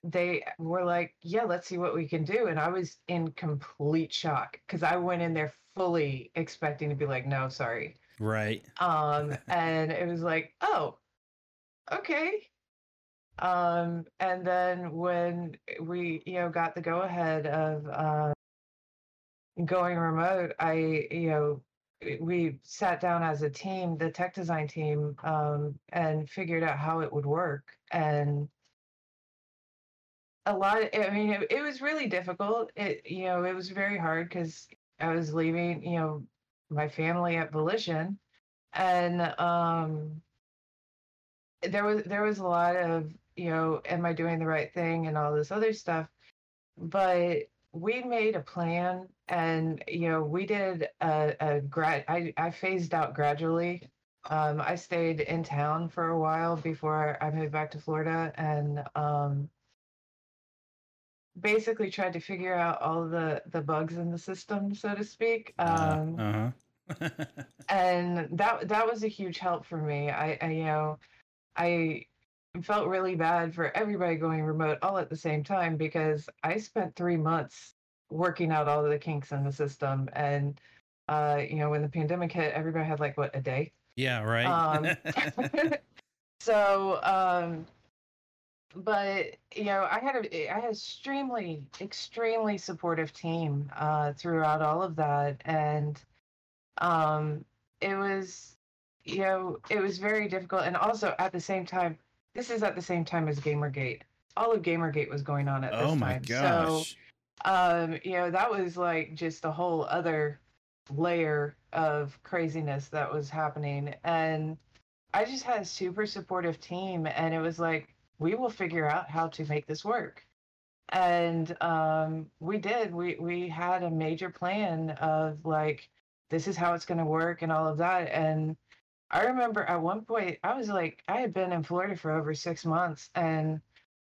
they were like, "Yeah, let's see what we can do." And I was in complete shock because I went in there fully expecting to be like, "No, sorry." Right. Um, and it was like, "Oh, okay." Um, and then when we, you know, got the go ahead of uh, going remote, I, you know, we sat down as a team, the tech design team, um, and figured out how it would work. And a lot of, I mean, it, it was really difficult. It, you know, it was very hard because I was leaving, you know, my family at Volition, and um, there was there was a lot of, you know, am I doing the right thing and all this other stuff, but we made a plan and you know we did a, a grad I, I phased out gradually. Um, i stayed in town for a while before i moved back to florida and um, basically tried to figure out all the the bugs in the system so to speak um, uh huh. and that that was a huge help for me I, I you know i felt really bad for everybody going remote all at the same time because i spent three months working out all of the kinks in the system and uh you know when the pandemic hit everybody had like what a day yeah. Right. um, so um but you know i had a i had extremely extremely supportive team uh throughout all of that and um it was you know it was very difficult and also at the same time this is at the same time as gamergate all of gamergate was going on at this time. oh my time so gosh. um you know that was like just a whole other layer of craziness that was happening and i just had a super supportive team and it was like we will figure out how to make this work and um we did we we had a major plan of like this is how it's going to work and all of that and i remember at one point i was like i had been in florida for over six months and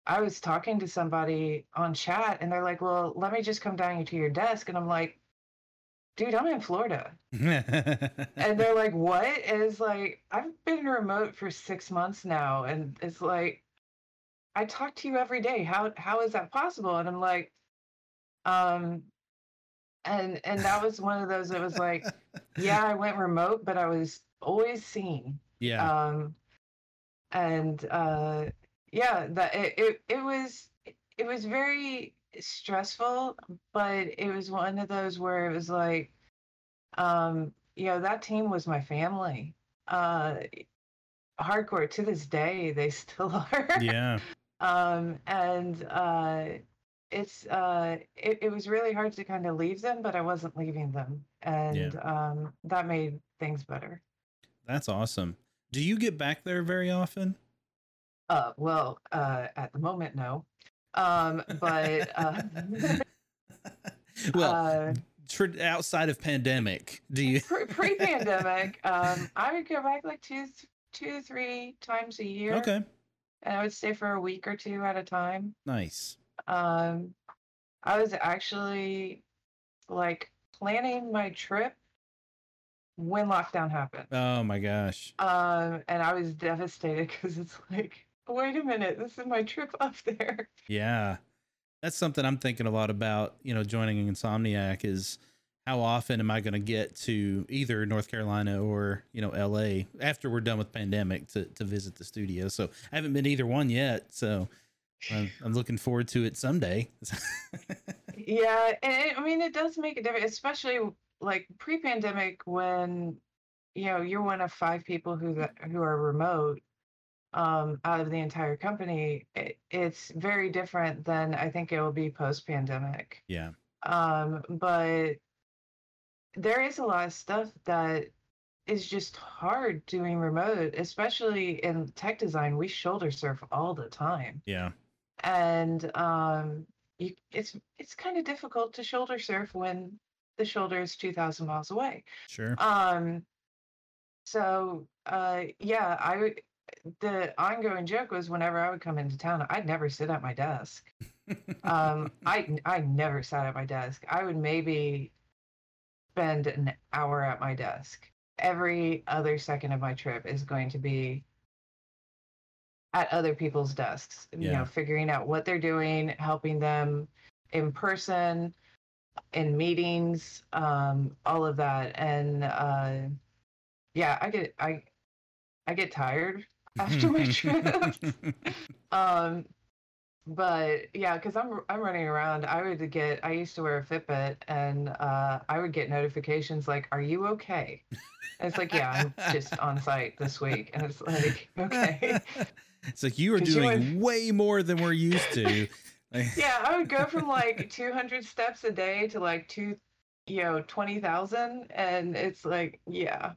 I was talking to somebody on chat and they're like, well, let me just come down to your desk. And I'm like, dude, I'm in Florida. And they're like, what? And it's like, I've been remote for six months now. And it's like, I talk to you every day. How how is that possible? And I'm like, um, and and that was one of those that was like, yeah, I went remote, but I was always seen yeah. um and uh yeah that it, it it was it was very stressful but it was one of those where it was like um you know that team was my family uh hardcore to this day they still are yeah. Um and uh it's uh it, it was really hard to kind of leave them but i wasn't leaving them and um that made things better That's awesome. Do you get back there very often? Uh, well, uh, at the moment, no. Um, but uh, well, uh, tr- outside of pandemic, do you? pre- pre-pandemic, um, I would go back like two, two, three times a year, Okay. And I would stay for a week or two at a time. Nice. Um, I was actually like planning my trip when lockdown happened. Oh my gosh. Um, and I was devastated because it's like, wait a minute, this is my trip up there. Yeah. That's something I'm thinking a lot about, you know, joining Insomniac is how often am I going to get to either North Carolina or, you know, LA after we're done with pandemic to, to visit the studio. So I haven't been either one yet. So I'm, I'm looking forward to it someday. Yeah, and it, I mean it does make a difference, especially like pre-pandemic when you know you're one of five people who that, who are remote um, out of the entire company. It, it's very different than I think it will be post-pandemic. yeah. Um, but there is a lot of stuff that is just hard doing remote, especially in tech design. We shoulder surf all the time Yeah. and um you it's it's kind of difficult to shoulder surf when the shoulder is 2000 miles away Sure. um so uh yeah i would the ongoing joke was whenever i would come into town i'd never sit at my desk um i i never sat at my desk i would maybe spend an hour at my desk. Every other second of my trip is going to be at other people's desks you know figuring out what they're doing helping them in person in meetings um all of that. And uh yeah i get i i get tired after my trip. Um but yeah because i'm i'm running around i would get i used to wear a fitbit and uh i would get notifications like are you okay? And it's like yeah i'm just on site this week. And it's like okay. It's like you are 'Cause you doing way more than we're used to. Yeah i would go from like 200 steps a day to like two you know 20000 and it's like yeah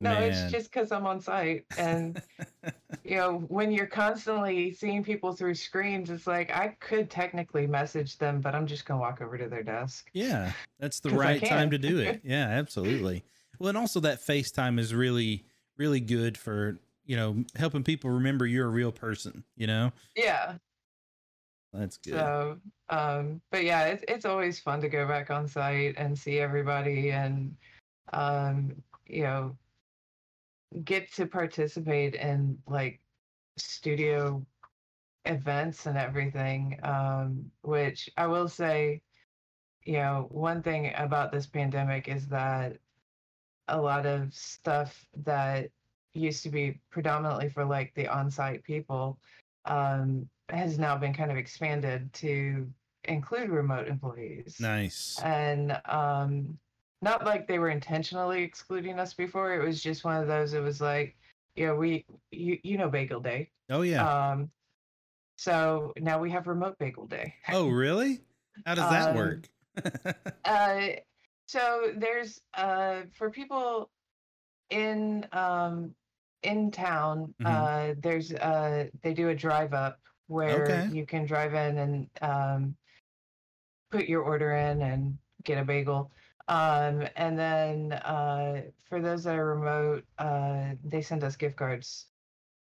no man. it's just because i'm on site and you know when you're constantly seeing people through screens it's like i could technically message them but i'm just gonna walk over to their desk Yeah, that's the right time to do it. Yeah, absolutely. Well, and also that FaceTime is really, really good for, you know, helping people remember you're a real person, you know? yeah That's good. so um but yeah it's, it's always fun to go back on site and see everybody and um you know get to participate in like studio events and everything um which i will say you know one thing about this pandemic is that a lot of stuff that used to be predominantly for like the on-site people um has now been kind of expanded to include remote employees nice. and um not like they were intentionally excluding us before it was just one of those it was like you know we you, you know bagel day Oh, yeah. um so now we have remote bagel day oh, really? How does that um, work? uh so there's uh for people in um in town Mhm. uh there's uh they do a drive up where Okay. you can drive in and um put your order in and get a bagel um and then uh for those that are remote uh they send us gift cards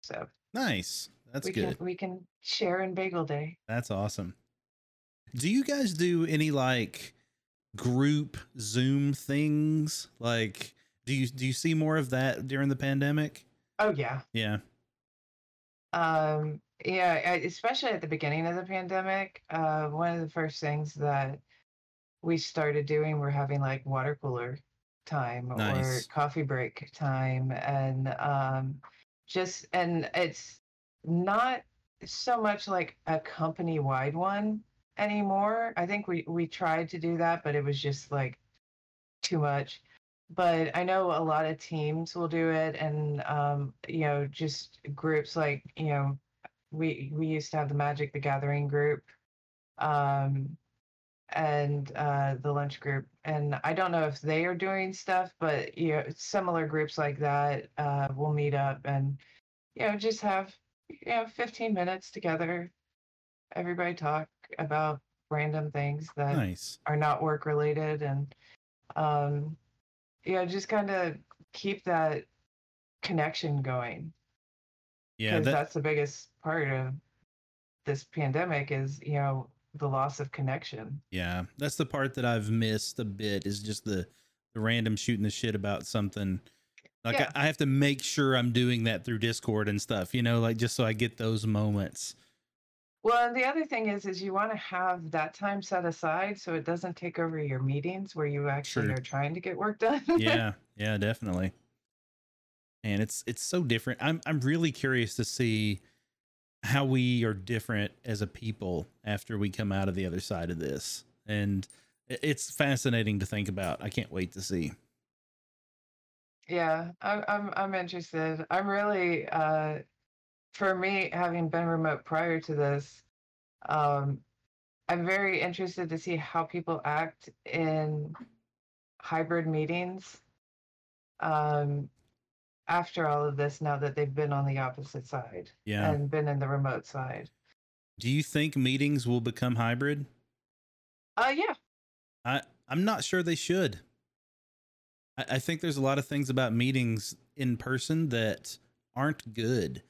so nice. That's we good. can we can share in bagel day That's awesome. Do you guys do any like group Zoom things? Like, do you do you see more of that during the pandemic? oh yeah Yeah. Um, yeah, especially at the beginning of the pandemic, uh, one of the first things that we started doing were having like water cooler time Nice. or coffee break time and um just and it's not so much like a company wide one anymore. I think we we tried to do that, but it was just like too much. But I know a lot of teams will do it, and um, you know, just groups like you know, we we used to have the Magic the Gathering group, um, and uh, the lunch group, and I don't know if they are doing stuff, but you know, similar groups like that uh, will meet up and you know just have you know 15 minutes together. Everybody talk about random things that Nice. are not work related and um yeah just kind of keep that connection going Yeah. That, that's the biggest part of this pandemic is you know the loss of connection Yeah, that's the part that I've missed a bit is just the the random shooting the shit about something. Like Yeah. I, I have to make sure I'm doing that through Discord and stuff, you know, like just so I get those moments. well and the other thing is is you want to have that time set aside so it doesn't take over your meetings where you actually Sure. are trying to get work done Yeah, yeah, definitely. And it's it's so different. I'm I'm really curious to see how we are different as a people after we come out of the other side of this. And it's fascinating to think about. I can't wait to see. Yeah, I'm I'm I'm interested. I'm really uh for me, having been remote prior to this, um, I'm very interested to see how people act in hybrid meetings um after all of this now that they've been on the opposite side Yeah. and been in the remote side. Do you think meetings will become hybrid? Uh yeah. I I'm not sure they should. I, I think there's a lot of things about meetings in person that aren't good.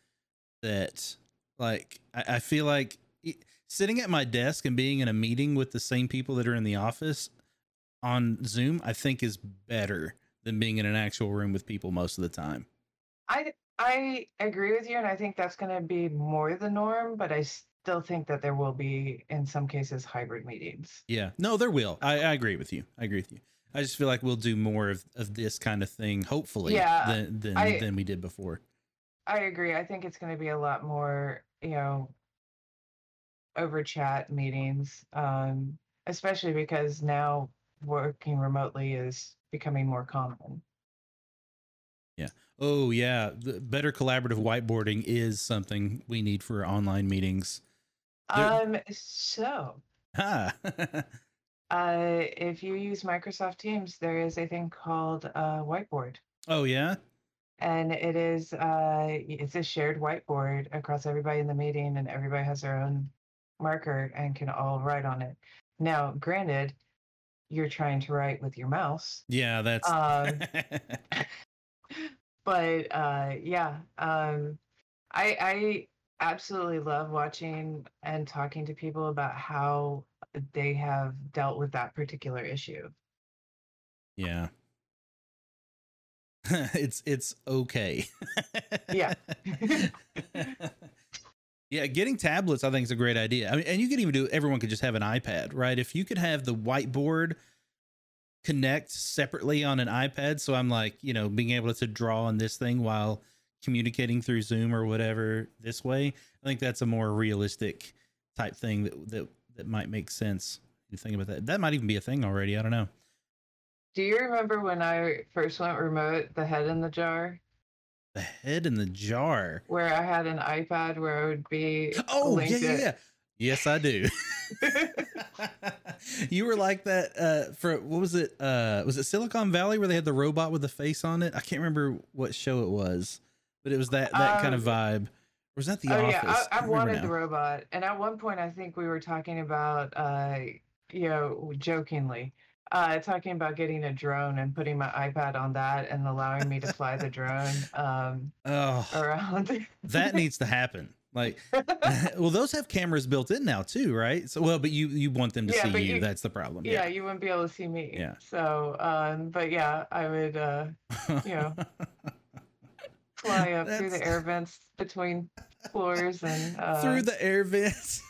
That like I, I feel like i- sitting at my desk and being in a meeting with the same people that are in the office on Zoom, I think is better than being in an actual room with people most of the time. I I agree with you, and I think that's going to be more the norm. But I still think that there will be, in some cases, hybrid meetings. Yeah. No, there will. I, I agree with you. I agree with you. I just feel like we'll do more of, of this kind of thing, hopefully, Yeah, than than, I- than we did before. I agree. I think it's going to be a lot more, you know, over chat meetings, um, especially because now working remotely is becoming more common. Oh yeah, the better collaborative whiteboarding is something we need for online meetings. There- Um, so Ha. uh, if you use Microsoft Teams, there is a thing called uh, Whiteboard. oh yeah. and it is uh it's a shared whiteboard across everybody in the meeting and everybody has their own marker and can all write on it now granted you're trying to write with your mouse Yeah, that's um but uh yeah um i i absolutely love watching and talking to people about how they have dealt with that particular issue yeah. it's it's okay. Yeah. yeah, getting tablets I think is a great idea. I mean, and you could even do everyone could just have an iPad, right? If you could have the whiteboard connect separately on an iPad, so I'm like, you know, being able to draw on this thing while communicating through Zoom or whatever this way, I think that's a more realistic type thing that that that might make sense. You think about that. That might even be a thing already. I don't know. do you remember when i first went remote the head in the jar The head in the jar. where I had an iPad where I would be. Oh, yeah, yeah, yeah. Yes, I do. you were like that uh for what was it? Uh was it Silicon Valley where they had the robot with the face on it? I can't remember what show it was, but it was that that kind of Um, vibe. Or was that the oh office? yeah, I, I can't wanted now. the robot, and at one point I think we were talking about, uh, you know, jokingly, uh, talking about getting a drone and putting my iPad on that and allowing me to fly the drone um, Oh, around. that needs to happen. Like, well, those have cameras built in now too, right? So, well, but you you want them to Yeah, see you. you- That's the problem. yeah, you wouldn't be able to see me. Yeah. So, um, but yeah, I would uh, you know. fly up through the air vents between floors and uh, through the air vents.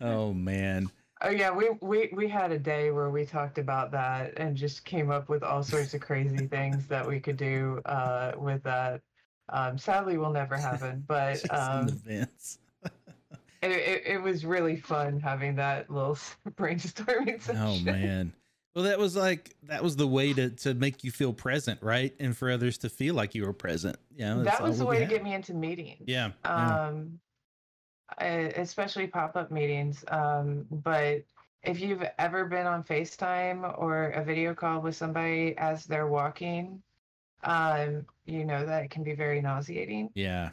oh man. Oh yeah, we, we we had a day where we talked about that and just came up with all sorts of crazy things that we could do uh, with that. Um, sadly, will never happen, but um, it, it it was really fun having that little brainstorming session. Oh man. Well, that was like that was the way to to make you feel present, right? And for others to feel like you were present. Yeah, that was the way to get me into meetings. Yeah. um especially pop-up meetings um but if you've ever been on facetime or a video call with somebody as they're walking um you know that it can be very nauseating yeah.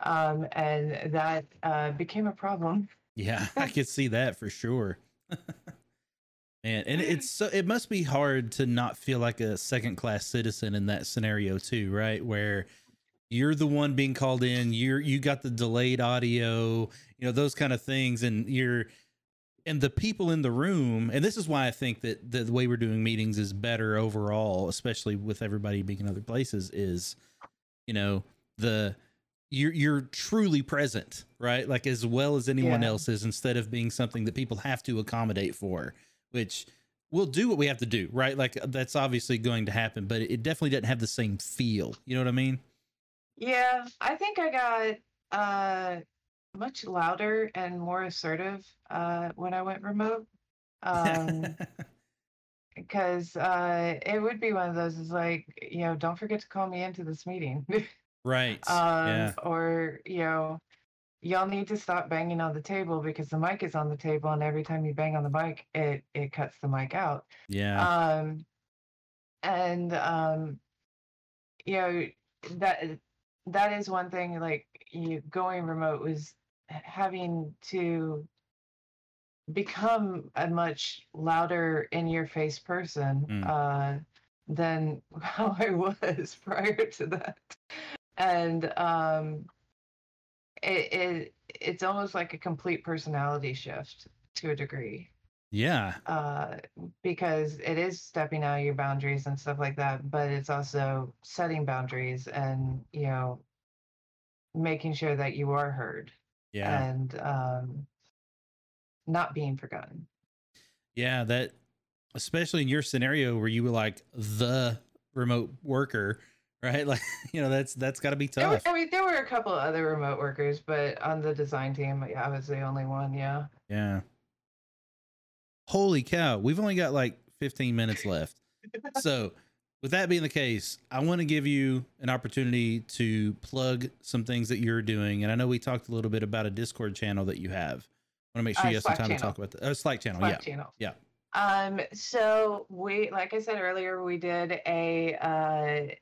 um and that uh became a problem Yeah, I could see that for sure. Man, and it's so it must be hard to not feel like a second class citizen in that scenario too, right? Where you're the one being called in, you're you got the delayed audio, you know, those kind of things, and you're and the people in the room, and this is why I think that the, the way we're doing meetings is better overall, especially with everybody being in other places, is you know, the you're you're truly present, right? Like as well as anyone Yeah. else is, instead of being something that people have to accommodate for, which we'll do what we have to do, right? Like that's obviously going to happen, but it definitely doesn't have the same feel. You know what I mean? yeah i think i got uh, much louder and more assertive uh, when I went remote. Um, because uh, it would be one of those is like, you know, don't forget to call me into this meeting. right. um, yeah. Or, you know, y'all need to stop banging on the table because the mic is on the table and every time you bang on the mic, it, it cuts the mic out. Yeah. Um, and, um, you know, that, that is one thing like you going remote was having to become a much louder in your face person Mm. uh, than how I was prior to that. And um, it, it it's almost like a complete personality shift to a degree yeah. uh, because it is stepping out of your boundaries and stuff like that, but it's also setting boundaries and you know making sure that you are heard Yeah. and um, not being forgotten. Yeah, that especially in your scenario where you were like the remote worker, right? Like, you know, that's that's got to be tough. I mean, there were a couple other remote workers, but on the design team, yeah, I was the only one. Yeah. Yeah. Holy cow, we've only got like 15 minutes left. So, with that being the case, I want to give you an opportunity to plug some things that you're doing. And I know we talked a little bit about a Discord channel that you have. I want to make sure Uh, you have some Slack time to talk about the oh, Slack channel. Slack yeah. channel. yeah. Um, so we, like I said earlier, we did a uh,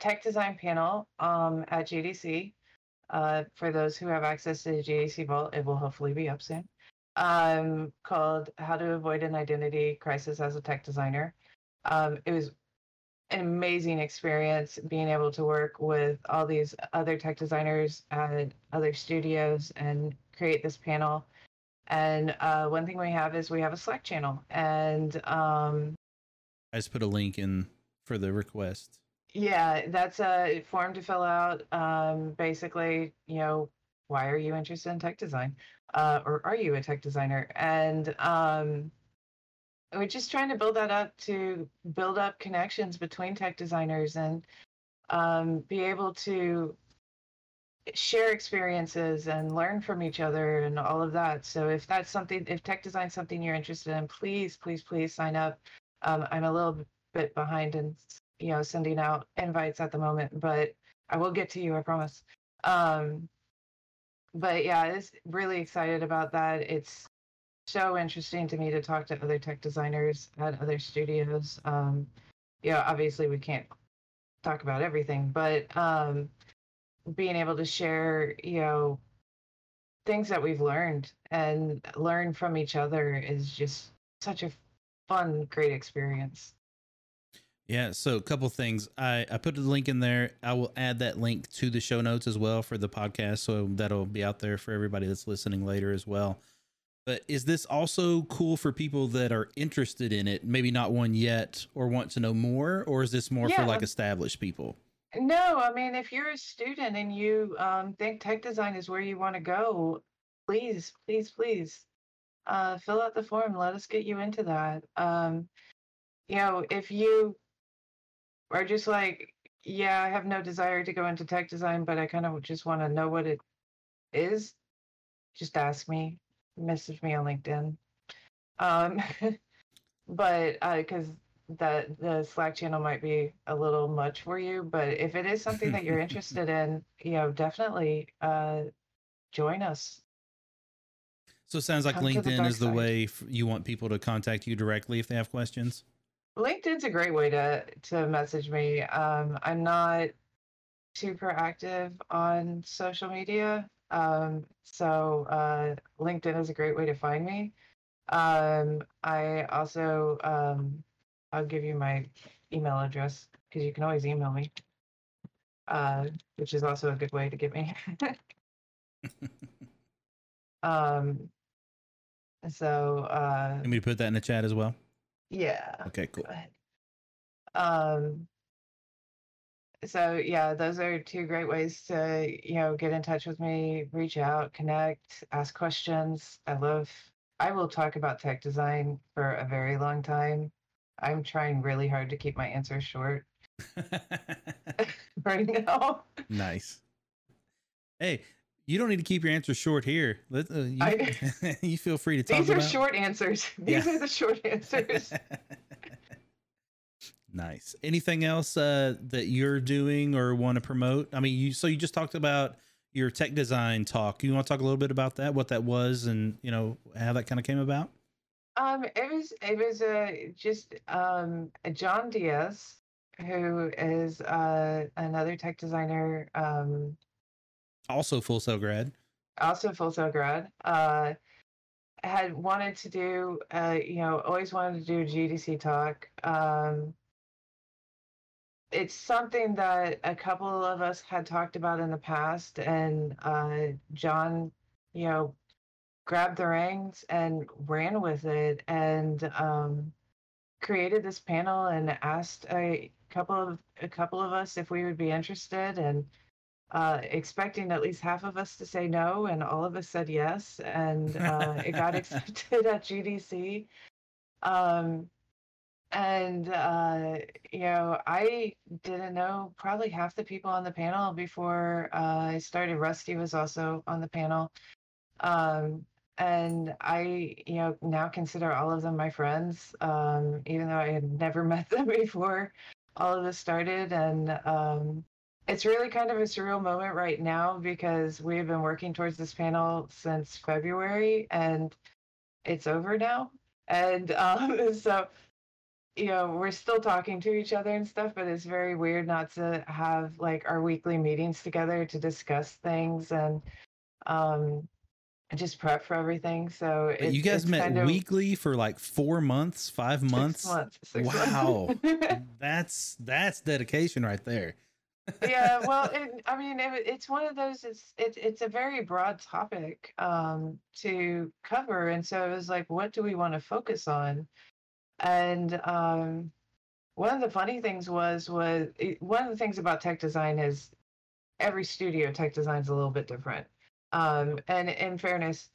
tech design panel um, at GDC. Uh, for those who have access to the GDC Vault, it will hopefully be up soon. Um, called "How to Avoid an Identity Crisis as a Tech Designer." Um, it was an amazing experience being able to work with all these other tech designers at other studios and create this panel. And uh, one thing we have is we have a Slack channel, and um, I just put a link in for the request. yeah, that's a form to fill out. Um, basically, you know, why are you interested in tech design, uh, or are you a tech designer? And um, we're just trying to build that up to build up connections between tech designers and um, be able to share experiences and learn from each other and all of that. So if that's something, if tech design something you're interested in, please, please, please sign up. Um, I'm a little bit behind in, you know, sending out invites at the moment, but I will get to you, I promise. Um, but yeah, it's really excited about that. It's so interesting to me to talk to other tech designers at other studios. Um, yeah, obviously we can't talk about everything, but um, being able to share, you know, things that we've learned and learn from each other is just such a fun, great experience. Yeah, so a couple things. I I put the link in there. I will add that link to the show notes as well for the podcast, so that'll be out there for everybody that's listening later as well. But is this also cool for people that are interested in it, maybe not one yet, or want to know more, or is this more for like established people? No, I mean, if you're a student and you um, think tech design is where you want to go, please, please, please uh, fill out the form. Let us get you into that. Um, you know, if you are just like, yeah, I have no desire to go into tech design, but I kind of just want to know what it is, just ask me, message me on LinkedIn. Um, but because the the Slack channel might be a little much for you, but if it is something that you're interested in, you know, definitely uh, join us. So it sounds like Come LinkedIn is the side. way f- you want people to contact you directly if they have questions. LinkedIn's a great way to to message me. Um, I'm not super active on social media, um, so uh, LinkedIn is a great way to find me. Um, I also um, I'll give you my email address because you can always email me, uh, which is also a good way to get me. um, so uh, me to put that in the chat as well? yeah. Okay, cool. Go ahead. Um, so yeah, those are two great ways to, you know, get in touch with me, reach out, connect, ask questions. I love, I will talk about tech design for a very long time. I'm trying really hard to keep my answers short right now. nice. Hey, you don't need to keep your answers short here. Let, uh, you, I- you feel free to talk These are about. short answers. These Yeah. are the short answers. Nice. Anything else uh, that you're doing or want to promote? I mean, you so you just talked about your tech design talk. You want to talk a little bit about that, what that was, and you know how that kind of came about? Um, it was it was uh, just um, John Diaz, who is uh, another tech designer, um, Also, Full Sail grad. also Full Sail grad. Uh, had wanted to do, uh, you know, always wanted to do a GDC talk. Um, it's something that a couple of us had talked about in the past, and uh, John, you know, grabbed the reins and ran with it, and um, created this panel and asked a couple of a couple of us if we would be interested, and uh, expecting at least half of us to say no, and all of us said yes, and uh, it got accepted at GDC. Um, and uh, you know, I didn't know probably half the people on the panel before uh, I started. Rusty was also on the panel, um, and I, you know, now consider all of them my friends, um, even though I had never met them before all of this started, and um, it's really kind of a surreal moment right now because we've been working towards this panel since February and it's over now. And um, so, you know, we're still talking to each other and stuff, but it's very weird not to have like our weekly meetings together to discuss things and um, just prep for everything. So you guys met kind of weekly for like four months, five six months. months, six Wow. months. That's that's dedication right there. yeah well it, i mean it, it's one of those it's it, it's a very broad topic um to cover and so it was like what do we want to focus on and um one of the funny things was was it, one of the things about tech design is every studio tech design is a little bit different um and in fairness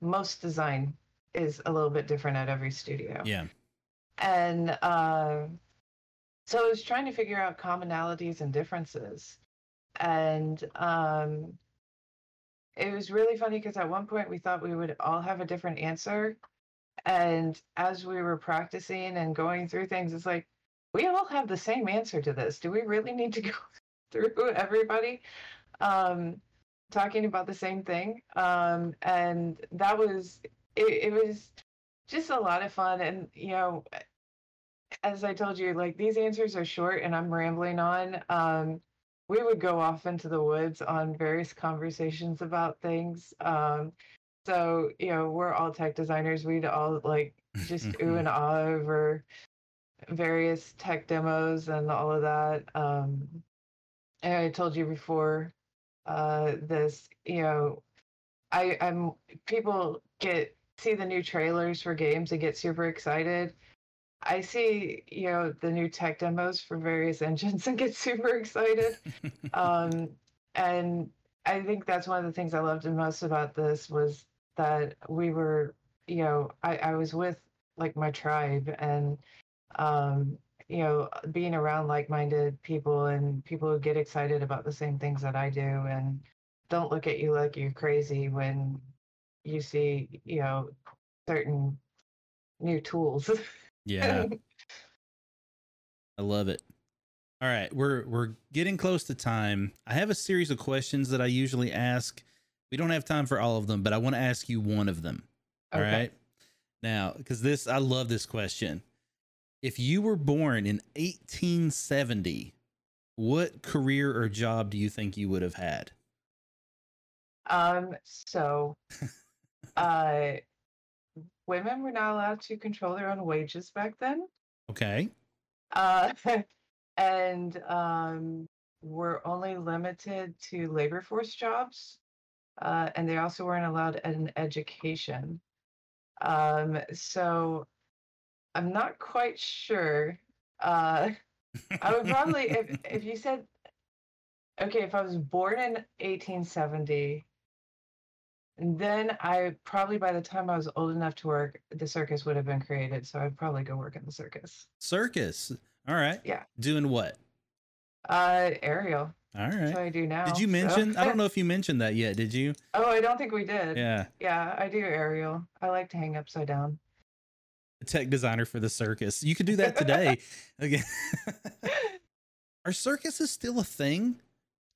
most design is a little bit different at every studio Yeah. and uh, so I was trying to figure out commonalities and differences. And um, it was really funny because at one point we thought we would all have a different answer. And as we were practicing and going through things, it's like, we all have the same answer to this. Do we really need to go through everybody um, talking about the same thing? Um, and that was, it, it was just a lot of fun. And, you know, as I told you, like these answers are short and I'm rambling on. Um, we would go off into the woods on various conversations about things. Um, so, you know, we're all tech designers. We'd all like just ooh and ah over various tech demos and all of that. Um, and I told you before uh, this, you know, I, I'm people get see the new trailers for games and get super excited. I see, you know, the new tech demos for various engines and get super excited. um, and I think that's one of the things I loved the most about this was that we were, you know, I, I was with like my tribe and, um, you know, being around like-minded people and people who get excited about the same things that I do and don't look at you like you're crazy when you see, you know, certain new tools. yeah. I love it. All right, we're we're getting close to time. I have a series of questions that I usually ask. We don't have time for all of them, but I want to ask you one of them. All right. Okay. Now, because this, I love this question. If you were born in 1870, what career or job do you think you would have had? Um, so, uh, women were not allowed to control their own wages back then. Okay. Uh, and um, were only limited to labor force jobs. Uh, and they also weren't allowed an education. Um, so I'm not quite sure. Uh, I would probably, if, if you said, okay, if I was born in 1870, then I probably by the time I was old enough to work, the circus would have been created. So I'd probably go work in the circus. Circus. All right. Yeah. Doing what? Uh, aerial. All right. So I do now. Did you so- mention? I don't know if you mentioned that yet. Did you? oh, I don't think we did. Yeah. Yeah, I do aerial. I like to hang upside down. Tech designer for the circus. You could do that today. Again. Are circuses still a thing?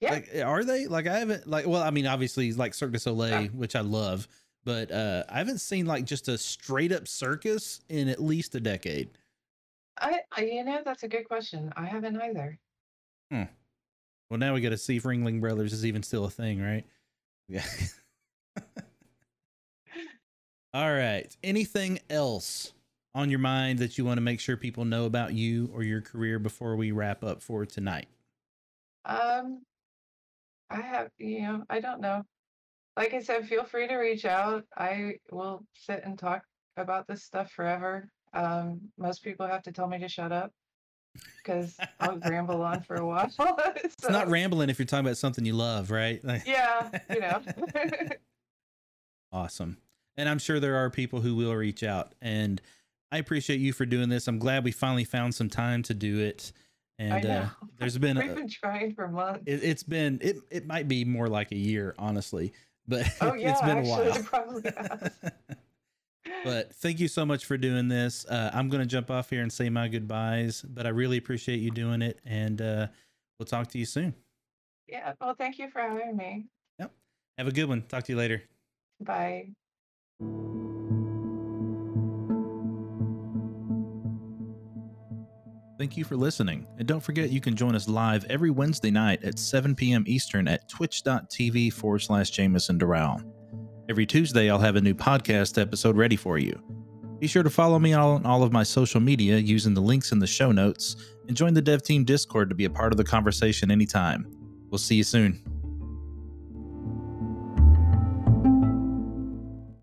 Yeah. Like, are they? Like, I haven't. Like, well, I mean, obviously, like Cirque du Soleil, Yeah. which I love, but uh I haven't seen like just a straight up circus in at least a decade. I, I, you know, that's a good question. I haven't either. Well, now we got to see if Ringling Brothers is even still a thing, right? Yeah. All right. Anything else on your mind that you want to make sure people know about you or your career before we wrap up for tonight? Um, I have, you know, I don't know. Like I said, feel free to reach out. I will sit and talk about this stuff forever. Um, most people have to tell me to shut up because I'll ramble on for a while. It's not rambling if you're talking about something you love, right? Yeah, you know. Awesome. And I'm sure there are people who will reach out. And I appreciate you for doing this. I'm glad we finally found some time to do it. I And uh, know. there's been We've a, been trying for months. it, it's been it it might be more like a year, honestly, but Oh yeah, it's been actually, a while. It probably has. but thank you so much for doing this. Uh, I'm gonna jump off here and say my goodbyes, but I really appreciate you doing it, and uh, we'll talk to you soon. yeah. Well, thank you for having me. Yep. Have a good one. Talk to you later. Bye. Thank you for listening. And don't forget, you can join us live every Wednesday night at 7 p.m. Eastern at twitch.tv forward slash Jameson Durall. Every Tuesday, I'll have a new podcast episode ready for you. Be sure to follow me on all of my social media using the links in the show notes and join the Dev Team Discord to be a part of the conversation anytime. We'll see you soon.